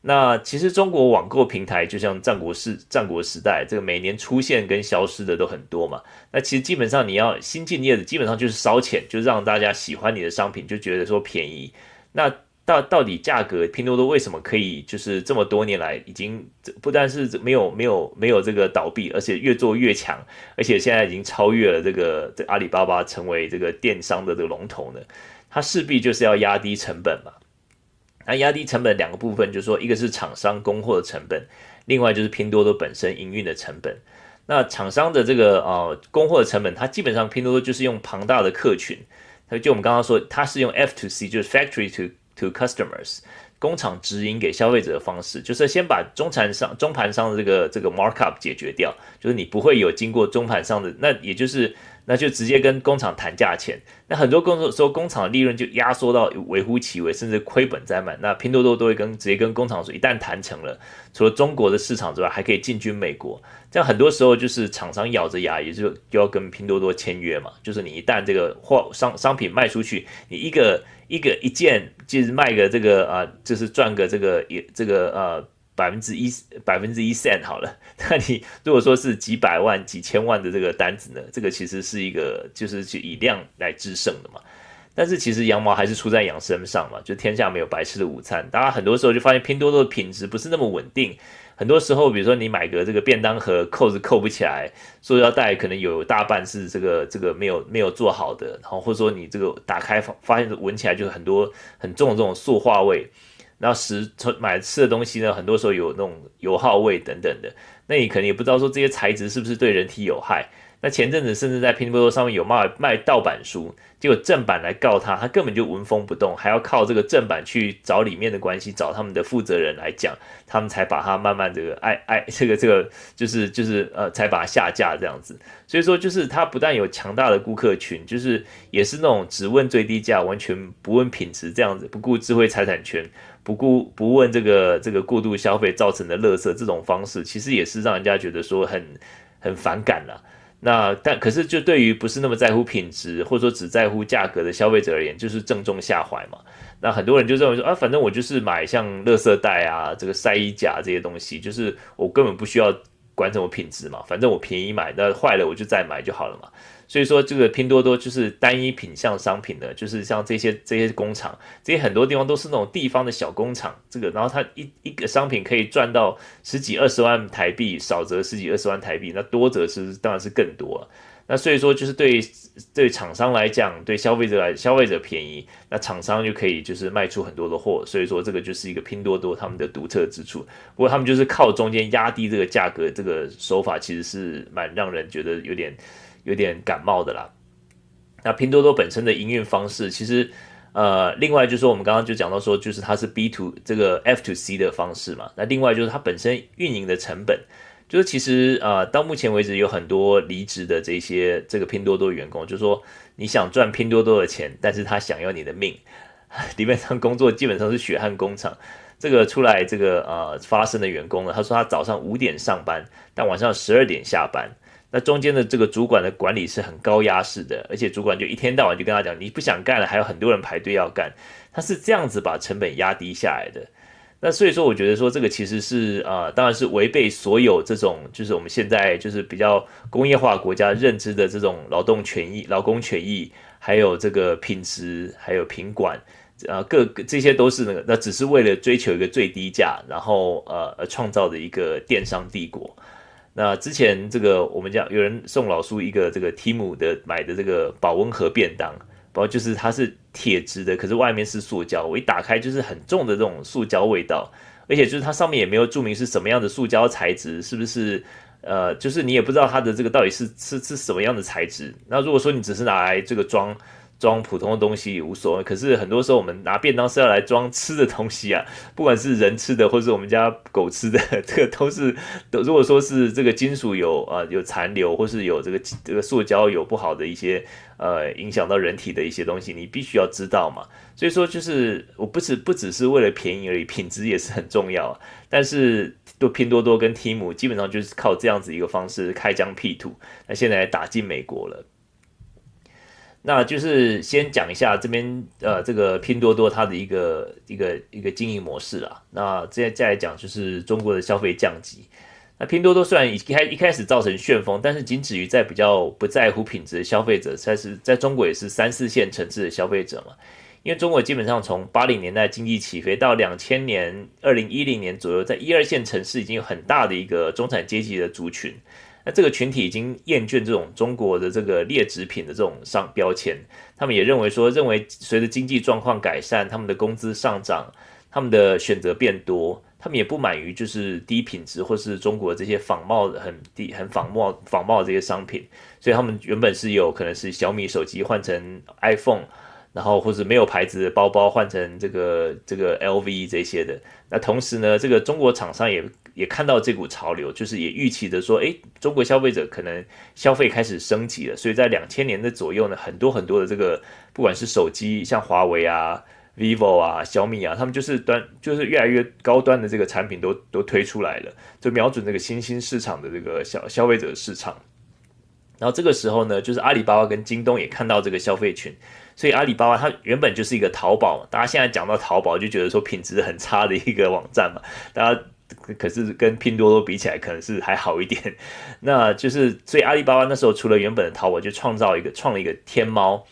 那其实中国网购平台就像战国时战国时代，这个每年出现跟消失的都很多嘛。那其实基本上你要新进业的，基本上就是烧钱，就让大家喜欢你的商品，就觉得说便宜。那到到底价格，拼多多为什么可以就是这么多年来已经不但是没有没有没有这个倒闭，而且越做越强，而且现在已经超越了这个这阿里巴巴成为这个电商的这个龙头呢？它势必就是要压低成本嘛。那压低成本两个部分，就是说，一个是厂商供货的成本，另外就是拼多多本身营运的成本。那厂商的这个呃供货的成本，它基本上拼多多就是用庞大的客群，就我们刚刚说，它是用 F to C，就是 Factory to to Customers。工厂直营给消费者的方式，就是先把中盘商、中盘商的这个这个 markup 解决掉，就是你不会有经过中盘商的，那也就是那就直接跟工厂谈价钱。那很多工作说工厂利润就压缩到微乎其微，甚至亏本在卖。那拼多多都会跟直接跟工厂说，一旦谈成了，除了中国的市场之外，还可以进军美国。这样很多时候就是厂商咬着牙，也就就要跟拼多多签约嘛。就是你一旦这个货商商品卖出去，你一个。一个一件就是卖个这个啊，就是赚个这个也这个呃百分之一百分之一 cent 好了。那你如果说是几百万几千万的这个单子呢，这个其实是一个就是去以量来制胜的嘛。但是其实羊毛还是出在羊身上嘛，就天下没有白吃的午餐。大家很多时候就发现拼多多的品质不是那么稳定。很多时候，比如说你买个这个便当盒，扣子扣不起来，塑料袋可能有大半是这个这个没有没有做好的，然后或者说你这个打开发发现闻起来就是很多很重的这种塑化味，然后食买吃的东西呢，很多时候有那种油耗味等等的，那你可能也不知道说这些材质是不是对人体有害。那前阵子甚至在拼多多上面有卖卖盗版书，结果正版来告他，他根本就纹风不动，还要靠这个正版去找里面的关系，找他们的负责人来讲，他们才把他慢慢 这个爱爱这个这个就是就是呃才把它下架这样子。所以说就是他不但有强大的顾客群，就是也是那种只问最低价，完全不问品质这样子，不顾智慧财产权，不顾不问这个这个过度消费造成的垃圾这种方式，其实也是让人家觉得说很很反感了。那但可是就对于不是那么在乎品质或者说只在乎价格的消费者而言，就是正中下怀嘛。那很多人就认为说啊，反正我就是买像乐色袋啊、这个晒衣夹这些东西，就是我根本不需要管什么品质嘛，反正我便宜买，那坏了我就再买就好了嘛。所以说，这个拼多多就是单一品项商品的，就是像这些这些工厂，这些很多地方都是那种地方的小工厂。这个，然后它一一个商品可以赚到十几二十万台币，少则十几二十万台币，那多则是当然是更多。那所以说，就是对对厂商来讲，对消费者来，消费者便宜，那厂商就可以就是卖出很多的货。所以说，这个就是一个拼多多他们的独特之处。不过他们就是靠中间压低这个价格，这个手法其实是蛮让人觉得有点。有点感冒的啦。那拼多多本身的营运方式，其实，呃，另外就是说，我们刚刚就讲到说，就是它是 B to 这个 F to C 的方式嘛。那另外就是它本身运营的成本，就是其实呃，到目前为止有很多离职的这些这个拼多多员工，就是说你想赚拼多多的钱，但是他想要你的命，里面上工作基本上是血汗工厂。这个出来这个呃发生的员工呢，他说他早上五点上班，但晚上十二点下班。那中间的这个主管的管理是很高压式的，而且主管就一天到晚就跟他讲，你不想干了，还有很多人排队要干，他是这样子把成本压低下来的。那所以说，我觉得说这个其实是啊、呃，当然是违背所有这种就是我们现在就是比较工业化国家认知的这种劳动权益、劳工权益，还有这个品质，还有品管啊，各这些都是那个，那只是为了追求一个最低价，然后呃而创造的一个电商帝国。那之前这个我们讲有人送老苏一个这个 Temu 的买的这个保温盒便当，包括就是它是铁质的，可是外面是塑胶，我一打开就是很重的这种塑胶味道，而且就是它上面也没有注明是什么样的塑胶材质，是不是？呃，就是你也不知道它的这个到底是是是什么样的材质。那如果说你只是拿来这个装。装普通的东西也无所谓，可是很多时候我们拿便当是要来装吃的东西啊，不管是人吃的或是我们家狗吃的，这个都是都如果说是这个金属有啊、有残留，或是有这个这个塑胶有不好的一些呃影响到人体的一些东西，你必须要知道嘛。所以说就是我不只不只是为了便宜而已，品质也是很重要啊。但是都拼多多跟 Temu 基本上就是靠这样子一个方式开疆辟土，那现在打进美国了。那就是先讲一下这边呃，这个拼多多它的一个一个一个经营模式啦。那接再来讲就是中国的消费降级。那拼多多虽然一开一开始造成旋风，但是仅止于在比较不在乎品质的消费者，才是在中国也是三四线城市的消费者嘛。因为中国基本上从八零年代经济起飞到两千年二零一零年左右，在一二线城市已经有很大的一个中产阶级的族群。那这个群体已经厌倦这种中国的这个劣质品的这种商标签，他们也认为说，认为随着经济状况改善，他们的工资上涨，他们的选择变多，他们也不满于就是低品质或是中国这些仿冒的很低、很仿冒、仿冒这些商品，所以他们原本是有可能是小米手机换成 iPhone，然后或者没有牌子的包包换成这个这个 LV 这些的。那同时呢，这个中国厂商也也看到这股潮流，就是也预期的说，诶，中国消费者可能消费开始升级了，所以在两千年的左右呢，很多很多的这个不管是手机，像华为啊。vivo 啊，小米啊，他们就是端，就是越来越高端的这个产品都都推出来了，就瞄准这个新兴市场的这个消消费者市场。然后这个时候呢，就是阿里巴巴跟京东也看到这个消费群，所以阿里巴巴它原本就是一个淘宝，大家现在讲到淘宝就觉得说品质很差的一个网站嘛，大家可是跟拼多多比起来，可能是还好一点。那就是所以阿里巴巴那时候除了原本的淘宝，就创造一个创了一个天猫。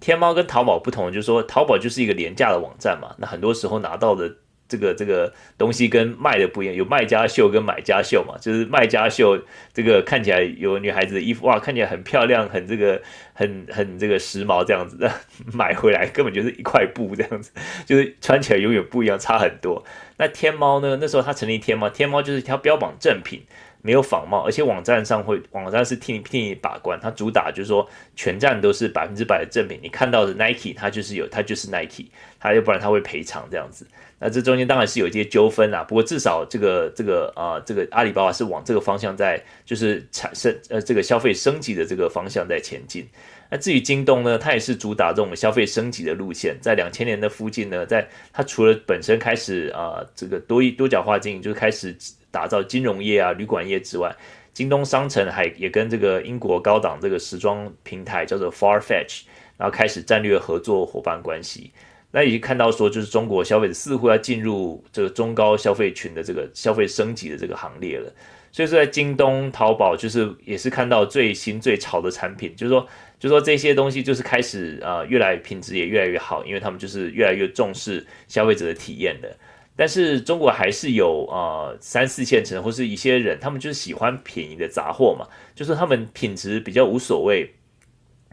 天猫跟淘宝不同，就是说淘宝就是一个廉价的网站嘛，那很多时候拿到的这个这个东西跟卖的不一样，有卖家秀跟买家秀嘛，就是卖家秀这个看起来有女孩子的衣服哇，看起来很漂亮，很这个很很这个时髦这样子的，买回来根本就是一块布这样子，就是穿起来永远不一样，差很多。那天猫呢？那时候他成立天猫，天猫就是他标榜正品。没有仿冒，而且网站上会，网站是替你替你把关，它主打就是说全站都是百分之百的正品，你看到的 Nike 它就是有，它就是 Nike，它要不然它会赔偿这样子。那这中间当然是有一些纠纷啊，不过至少这个这个啊、这个阿里巴巴是往这个方向在，就是产生呃这个消费升级的这个方向在前进。那至于京东呢，它也是主打这种消费升级的路线，在两千年的附近呢，在它除了本身开始啊、这个多一多角化经营，就是开始。打造金融业啊、旅馆业之外，京东商城还也跟这个英国高档这个时装平台叫做 Farfetch，然后开始战略合作伙伴关系。那已经看到说，就是中国消费者似乎要进入这个中高消费群的这个消费升级的这个行列了。所以说，在京东、淘宝，就是也是看到最新最潮的产品，就是说，就是说这些东西就是开始啊、呃，越来品质也越来越好，因为他们就是越来越重视消费者的体验的。但是中国还是有呃三四线城或是一些人，他们就是喜欢便宜的杂货嘛，就是他们品质比较无所谓，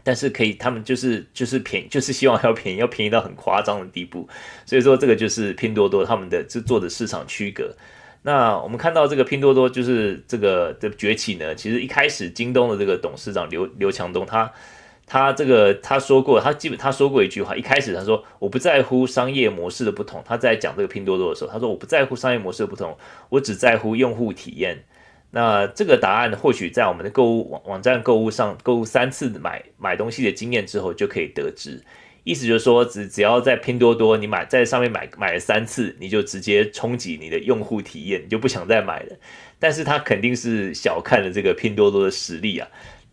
但是可以他们就是就是便，就是希望要便宜，要便宜到很夸张的地步。所以说这个就是拼多多他们的制作的市场区隔。那我们看到这个拼多多就是这个的崛起呢，其实一开始京东的这个董事长刘刘强东他。他这个他说过，他基本他说过一句话，一开始他说我不在乎商业模式的不同。他在讲这个拼多多的时候，他说我不在乎商业模式的不同，我只在乎用户体验。那这个答案或许在我们的购物网网站购物上购物三次买买东西的经验之后就可以得知。意思就是说，只只要在拼多多你买在上面买买了三次，你就直接冲击你的用户体验，你就不想再买了。但是他肯定是小看了这个拼多多的实力啊。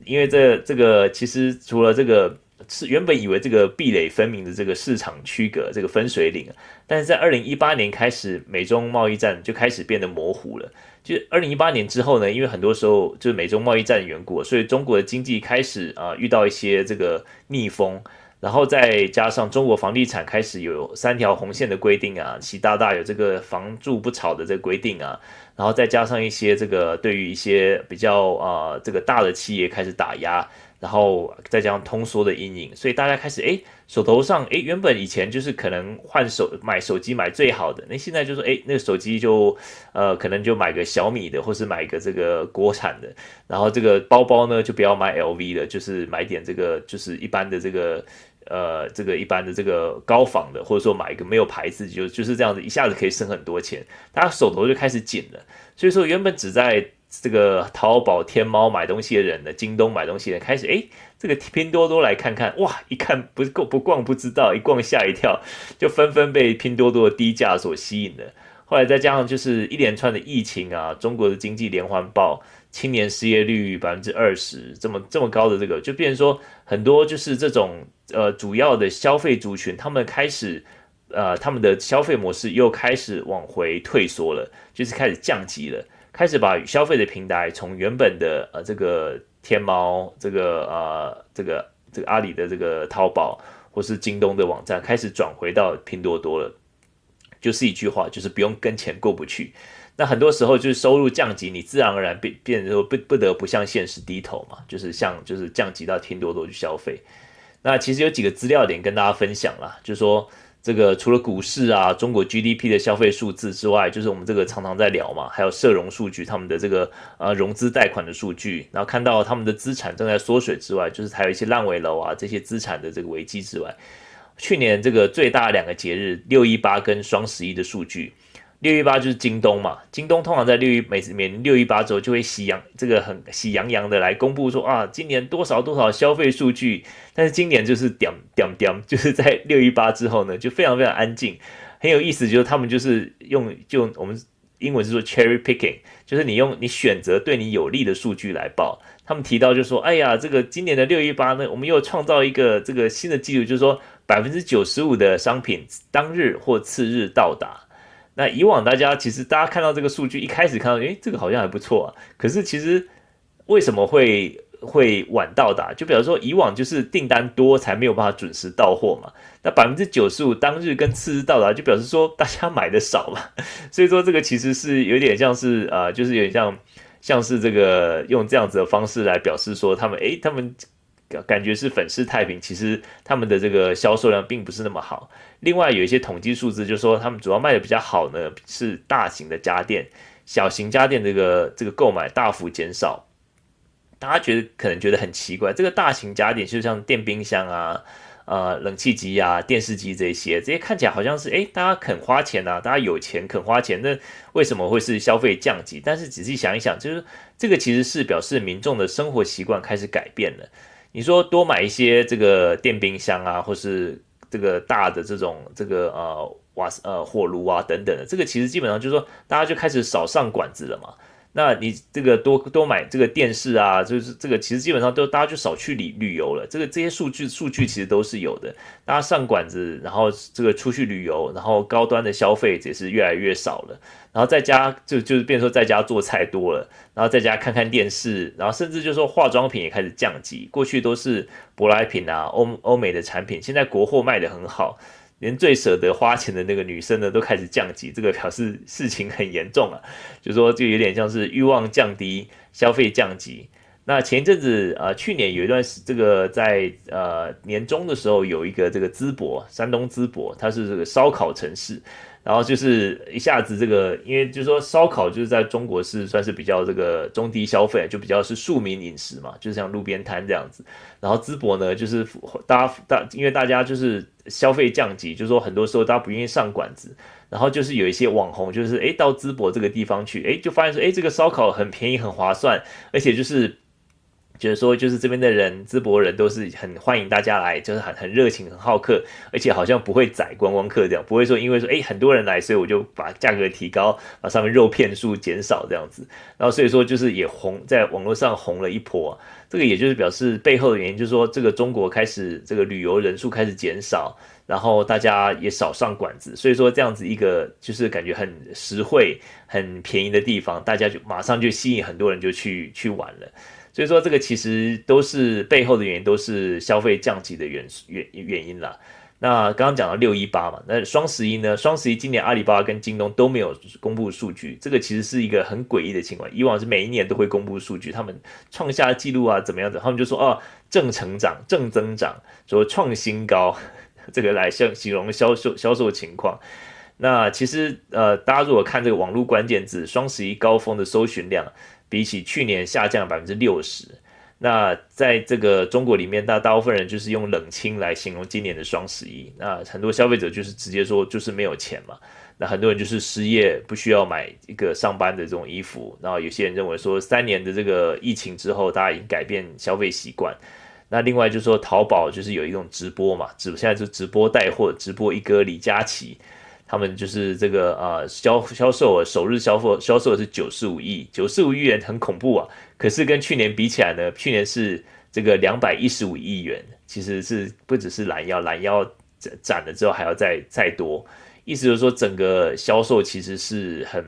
因为这这个其实除了这个是原本以为这个壁垒分明的这个市场区隔这个分水岭，但是在二零一八年开始美中贸易战就开始变得模糊了。就二零一八年之后呢，因为很多时候就是美中贸易战的缘故，所以中国的经济开始啊遇到一些这个逆风，然后再加上中国房地产开始有三条红线的规定啊，习大大有这个房住不炒的这个规定啊。然后再加上一些这个对于一些比较啊、呃、这个大的企业开始打压，然后再加上通缩的阴影，所以大家开始哎手头上哎原本以前就是可能换手买手机买最好的，那现在就说哎那个手机就呃可能就买个小米的，或是买个这个国产的，然后这个包包呢就不要买 LV 的，就是买点这个就是一般的这个。呃，这个一般的这个高仿的，或者说买一个没有牌子，就就是这样子，一下子可以省很多钱，大家手头就开始紧了。所以说，原本只在这个淘宝、天猫买东西的人呢，京东买东西的人开始，哎，这个拼多多来看看，哇，一看不够不逛不知道，一逛吓一跳，就纷纷被拼多多的低价所吸引了。后来再加上就是一连串的疫情啊，中国的经济连环爆，青年失业率百分之二十，这么这么高的这个，就变成说很多就是这种。呃，主要的消费族群，他们开始，呃，他们的消费模式又开始往回退缩了，就是开始降级了，开始把消费的平台从原本的呃这个天猫，这个呃这个这个阿里的这个淘宝或是京东的网站，开始转回到拼多多了。就是一句话，就是不用跟钱过不去。那很多时候就是收入降级，你自然而然变变成说不不得不向现实低头嘛，就是向就是降级到拼多多去消费。那其实有几个资料点跟大家分享啦，就是说这个除了股市啊，中国 GDP 的消费数字之外，就是我们这个常常在聊嘛，还有社融数据，他们的这个呃融资贷款的数据，然后看到他们的资产正在缩水之外，就是还有一些烂尾楼啊这些资产的这个危机之外，去年这个最大两个节日六一八跟双十一的数据。六一八就是京东嘛，京东通常在六一每每年六一八之后就会喜洋这个很喜洋洋的来公布说啊，今年多少多少消费数据，但是今年就是点点点，就是在六一八之后呢，就非常非常安静，很有意思，就是他们就是用就我们英文是说 cherry picking，就是你用你选择对你有利的数据来报。他们提到就说，哎呀，这个今年的六一八呢，我们又创造一个这个新的记录，就是说百分之九十五的商品当日或次日到达。那以往大家其实大家看到这个数据，一开始看到，诶，这个好像还不错啊。可是其实为什么会会晚到达？就比如说以往就是订单多才没有办法准时到货嘛。那百分之九十五当日跟次日到达，就表示说大家买的少嘛。所以说这个其实是有点像是呃，就是有点像像是这个用这样子的方式来表示说他们诶，他们。感觉是粉饰太平，其实他们的这个销售量并不是那么好。另外有一些统计数字，就是说他们主要卖的比较好呢，是大型的家电，小型家电这个这个购买大幅减少。大家觉得可能觉得很奇怪，这个大型家电就像电冰箱啊、呃冷气机啊、电视机这些，这些看起来好像是诶，大家肯花钱呐、啊，大家有钱肯花钱，那为什么会是消费降级？但是仔细想一想，就是这个其实是表示民众的生活习惯开始改变了。你说多买一些这个电冰箱啊，或是这个大的这种这个呃瓦呃火炉啊等等的，这个其实基本上就是说大家就开始少上馆子了嘛。那你这个多多买这个电视啊，就是这个其实基本上都大家就少去旅旅游了。这个这些数据数据其实都是有的，大家上馆子，然后这个出去旅游，然后高端的消费也是越来越少了。然后在家就就是变说在家做菜多了，然后在家看看电视，然后甚至就说化妆品也开始降级。过去都是舶来品啊，欧欧美的产品，现在国货卖得很好。连最舍得花钱的那个女生呢，都开始降级，这个表示事情很严重啊。就说就有点像是欲望降低，消费降级。那前一阵子啊、去年有一段时，这个在呃年中的时候，有一个这个淄博，山东淄博，它是这个烧烤城市。然后就是一下子这个，因为就是说烧烤就是在中国是算是比较这个中低消费，就比较是庶民饮食嘛，就是像路边摊这样子。然后淄博呢，就是大家大，因为大家就是消费降级，就是说很多时候大家不愿意上馆子，然后就是有一些网红，就是诶到淄博这个地方去，诶就发现说，诶这个烧烤很便宜很划算，而且就是。就是说，就是这边的人，淄博人都是很欢迎大家来，就是很很热情、很好客，而且好像不会宰观光客这样，不会说因为说哎很多人来，所以我就把价格提高，把上面肉片数减少这样子。然后所以说就是也红，在网络上红了一波。这个也就是表示背后的原因，就是说这个中国开始这个旅游人数开始减少，然后大家也少上馆子，所以说这样子一个就是感觉很实惠、很便宜的地方，大家就马上就吸引很多人就去去玩了。所以说，这个其实都是背后的原因，都是消费降级的原原原因啦。那刚刚讲到六一八嘛，那双十一呢？双十一今年阿里巴巴跟京东都没有公布数据，这个其实是一个很诡异的情况。以往是每一年都会公布数据，他们创下纪录啊，怎么样子？他们就说哦，正成长、正增长，说创新高，这个来形形容销售销售情况。那其实呃，大家如果看这个网络关键字，双十一高峰的搜寻量。比起去年下降百分之六十，那在这个中国里面，大大部分人就是用冷清来形容今年的双十一。那很多消费者就是直接说就是没有钱嘛。那很多人就是失业，不需要买一个上班的这种衣服。然后有些人认为说三年的这个疫情之后，大家已经改变消费习惯。那另外就是说淘宝就是有一种直播嘛，直现在就直播带货，直播一哥李佳琦。他们就是这个呃销销售额首日销货销售是九十五亿，九十五亿元很恐怖啊！可是跟去年比起来呢，去年是这个两百一十五亿元，其实是不只是拦腰，拦腰斩了之后还要再再多，意思就是说整个销售其实是很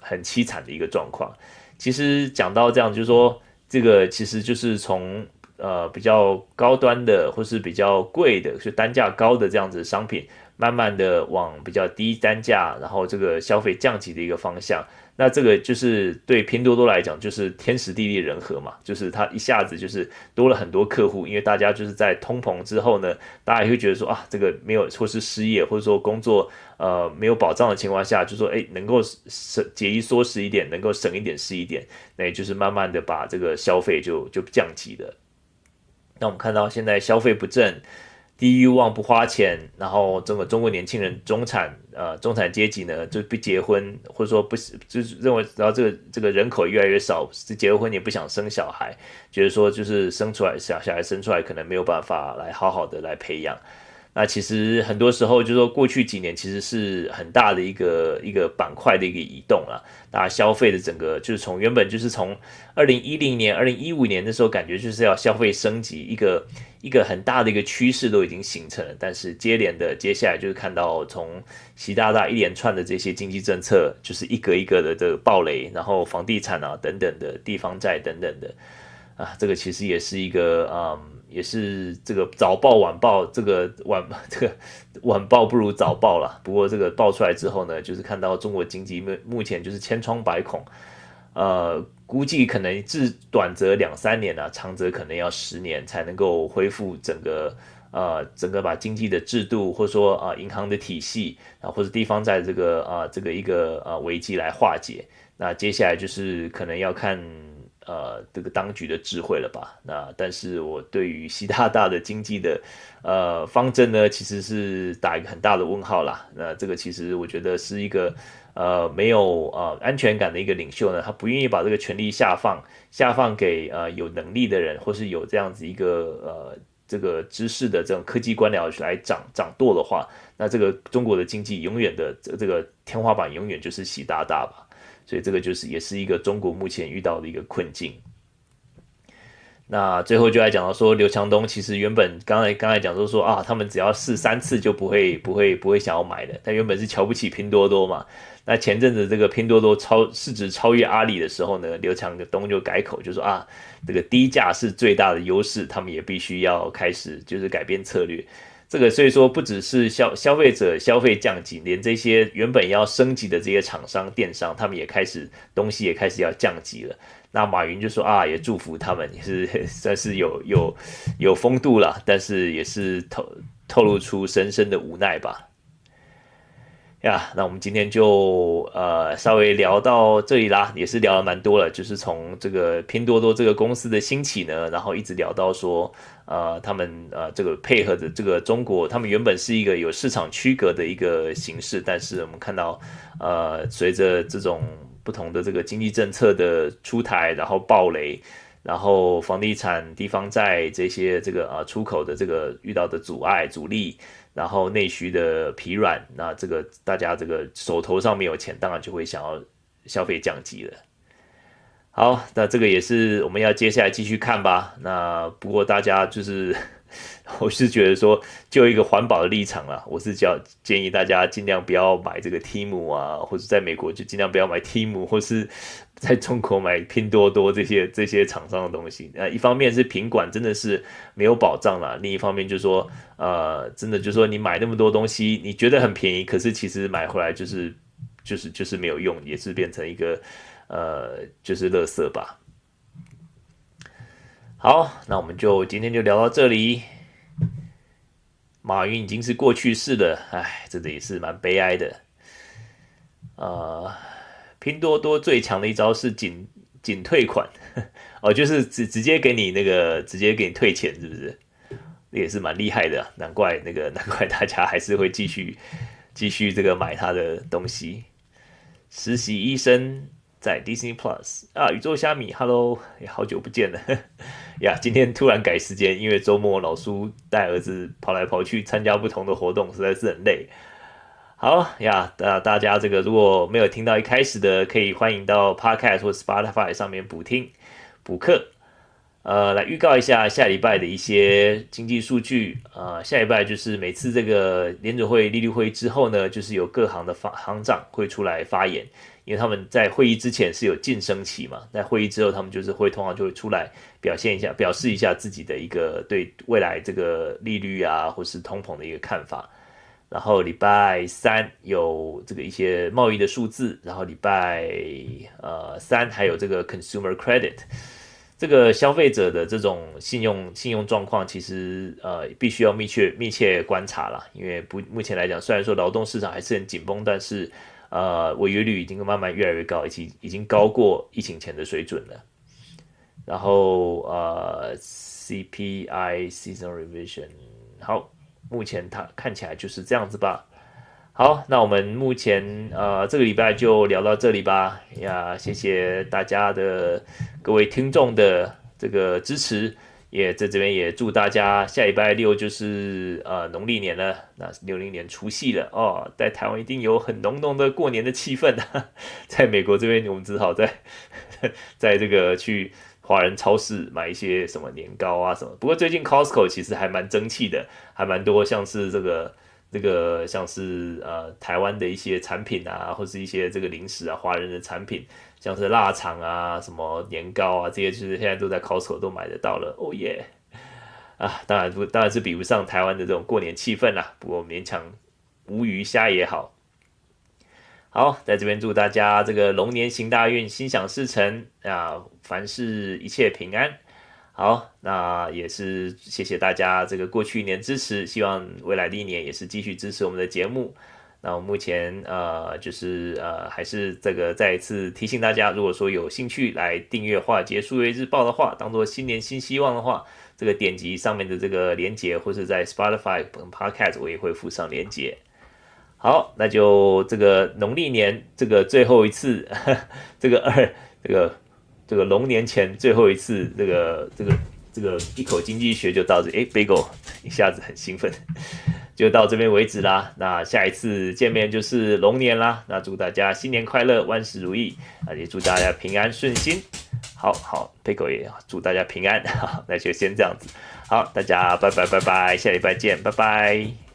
很凄惨的一个状况。其实讲到这样，就是说这个其实就是从呃比较高端的或是比较贵的，就单价高的这样子的商品。慢慢的往比较低单价，然后这个消费降级的一个方向。那这个就是对拼多多来讲，就是天时地利人和嘛，就是它一下子就是多了很多客户，因为大家就是在通膨之后呢，大家也会觉得说啊，这个没有或是失业，或者说工作呃没有保障的情况下，就说哎，能够省节衣缩食一点，能够省一点是一点，那也就是慢慢的把这个消费就就降级的。那我们看到现在消费不振。低欲望不花钱，然后这个中国年轻人中产呃中产阶级呢就不结婚，或者说不就是认为然后这个这个人口越来越少，结了婚也不想生小孩，觉得说就是生出来小小孩生出来可能没有办法来好好的来培养。那其实很多时候就是说，过去几年其实是很大的一个一个板块的一个移动了，大家消费的整个就是从原本就是从二零一零年、二零一五年的时候，感觉就是要消费升级，一个一个很大的一个趋势都已经形成了。但是接连的接下来就是看到从习大大一连串的这些经济政策，就是一个一个的这个暴雷，然后房地产啊等等的地方债等等的啊，这个其实也是一个嗯。也是这个早报晚报，这个晚 这个晚报不如早报了。不过这个报出来之后呢，就是看到中国经济目目前就是千疮百孔，呃，估计可能至短则两三年啊，长则可能要十年才能够恢复整个呃整个把经济的制度或者说啊、银行的体系啊或者地方债这个啊、这个一个啊危机来化解。那接下来就是可能要看。呃，这个当局的智慧了吧？那但是我对于习大大的经济的呃方针呢，其实是打一个很大的问号啦。那这个其实我觉得是一个呃没有呃安全感的一个领袖呢，他不愿意把这个权力下放下放给呃有能力的人，或是有这样子一个呃这个知识的这种科技官僚来掌掌舵的话，那这个中国的经济永远的这这个天花板永远就是习大大吧。所以这个就是也是一个中国目前遇到的一个困境。那最后就来讲到说，刘强东其实原本刚才刚才讲说说啊，他们只要试三次就不会不会不会想要买的。他原本是瞧不起拼多多嘛。那前阵子这个拼多多超市值超越阿里的时候呢，刘强东就改口就说啊，这个低价是最大的优势，他们也必须要开始就是改变策略。这个所以说不只是消消费者消费降级，连这些原本要升级的这些厂商电商，他们也开始东西也开始要降级了。那马云就说啊，也祝福他们，也是 算是有有有风度了，但是也是透透露出深深的无奈吧。呀，那我们今天就呃稍微聊到这里啦，也是聊了蛮多了，就是从这个拼多多这个公司的兴起呢，然后一直聊到说。呃，他们呃，这个配合的这个中国，他们原本是一个有市场区隔的一个形式，但是我们看到，呃，随着这种不同的这个经济政策的出台，然后暴雷，然后房地产、地方债这些这个啊、出口的这个遇到的阻碍、阻力，然后内需的疲软，那这个大家这个手头上没有钱，当然就会想要消费降级了。好，那这个也是我们要接下来继续看吧。那不过大家就是，我是觉得说，就一个环保的立场啦，我是叫建议大家尽量不要买这个 Temu 啊，或者在美国就尽量不要买 Temu，或是在中国买拼多多这些这些厂商的东西。那一方面是品管真的是没有保障啦，另一方面就是说，呃，真的就是说你买那么多东西，你觉得很便宜，可是其实买回来就是就是就是没有用，也是变成一个。呃，就是垃圾吧。好，那我们就今天就聊到这里。马云已经是过去式了，哎，真的也是蛮悲哀的。呃，拼多多最强的一招是仅仅退款，哦，就是直直接给你那个直接给你退钱，是不是？也是蛮厉害的，难怪那个 难怪大家还是会继续继续这个买他的东西。实习医生。在 Disney Plus 啊，宇宙虾米，Hello，好久不见了 呀！今天突然改时间，因为周末老苏带儿子跑来跑去参加不同的活动，实在是很累。好呀，大大家这个如果没有听到一开始的，可以欢迎到 Podcast 或 Spotify 上面补听补课。呃，来预告一下下礼拜的一些经济数据。呃，下礼拜就是每次这个联准会利率会之后呢，就是有各行的发行长会出来发言。因为他们在会议之前是有晋升期嘛，在会议之后，他们就是会通常就会出来表现一下，表示一下自己的一个对未来这个利率啊，或是通膨的一个看法。然后礼拜三有这个一些贸易的数字，然后礼拜呃三还有这个 consumer credit，这个消费者的这种信用信用状况，其实呃必须要密切密切观察啦，因为不目前来讲，虽然说劳动市场还是很紧绷，但是呃违约率已经慢慢越来越高，已经已经高过疫情前的水准了。然后呃 CPI seasonal revision 好。目前它看起来就是这样子吧。好，那我们目前呃这个礼拜就聊到这里吧。呀，谢谢大家的各位听众的这个支持，也在这边也祝大家下礼拜六就是呃农历年了，那六零年除夕了哦，在台湾一定有很浓浓的过年的气氛啊。在美国这边，我们只好在 在这个去。华人超市买一些什么年糕啊什么，不过最近 Costco 其实还蛮争气的，还蛮多像是这个这个像是呃台湾的一些产品啊，或是一些这个零食啊，华人的产品，像是腊肠啊、什么年糕啊这些，其实现在都在 Costco 都买得到了。哦耶！啊，当然不，当然是比不上台湾的这种过年气氛啦。不过勉强无鱼虾也好。好，在这边祝大家这个龙年行大运，心想事成啊，凡事一切平安。好，那也是谢谢大家这个过去一年支持，希望未来的一年也是继续支持我们的节目。那我目前呃就是呃还是这个再一次提醒大家，如果说有兴趣来订阅《华尔街数位日报》的话，当做新年新希望的话，这个点击上面的这个连接，或是在 Spotify Podcast 我也会附上连接。好，那就这个农历年这个最后一次，这个二这个这个龙年前最后一次，这个这个这个一口经济学就到这，诶，Bagel 一下子很兴奋，就到这边为止啦。那下一次见面就是龙年啦。那祝大家新年快乐，万事如意，啊，也祝大家平安顺心。好好佩狗也祝大家平安。那就先这样子。好，大家拜拜拜拜，下礼拜见，拜拜。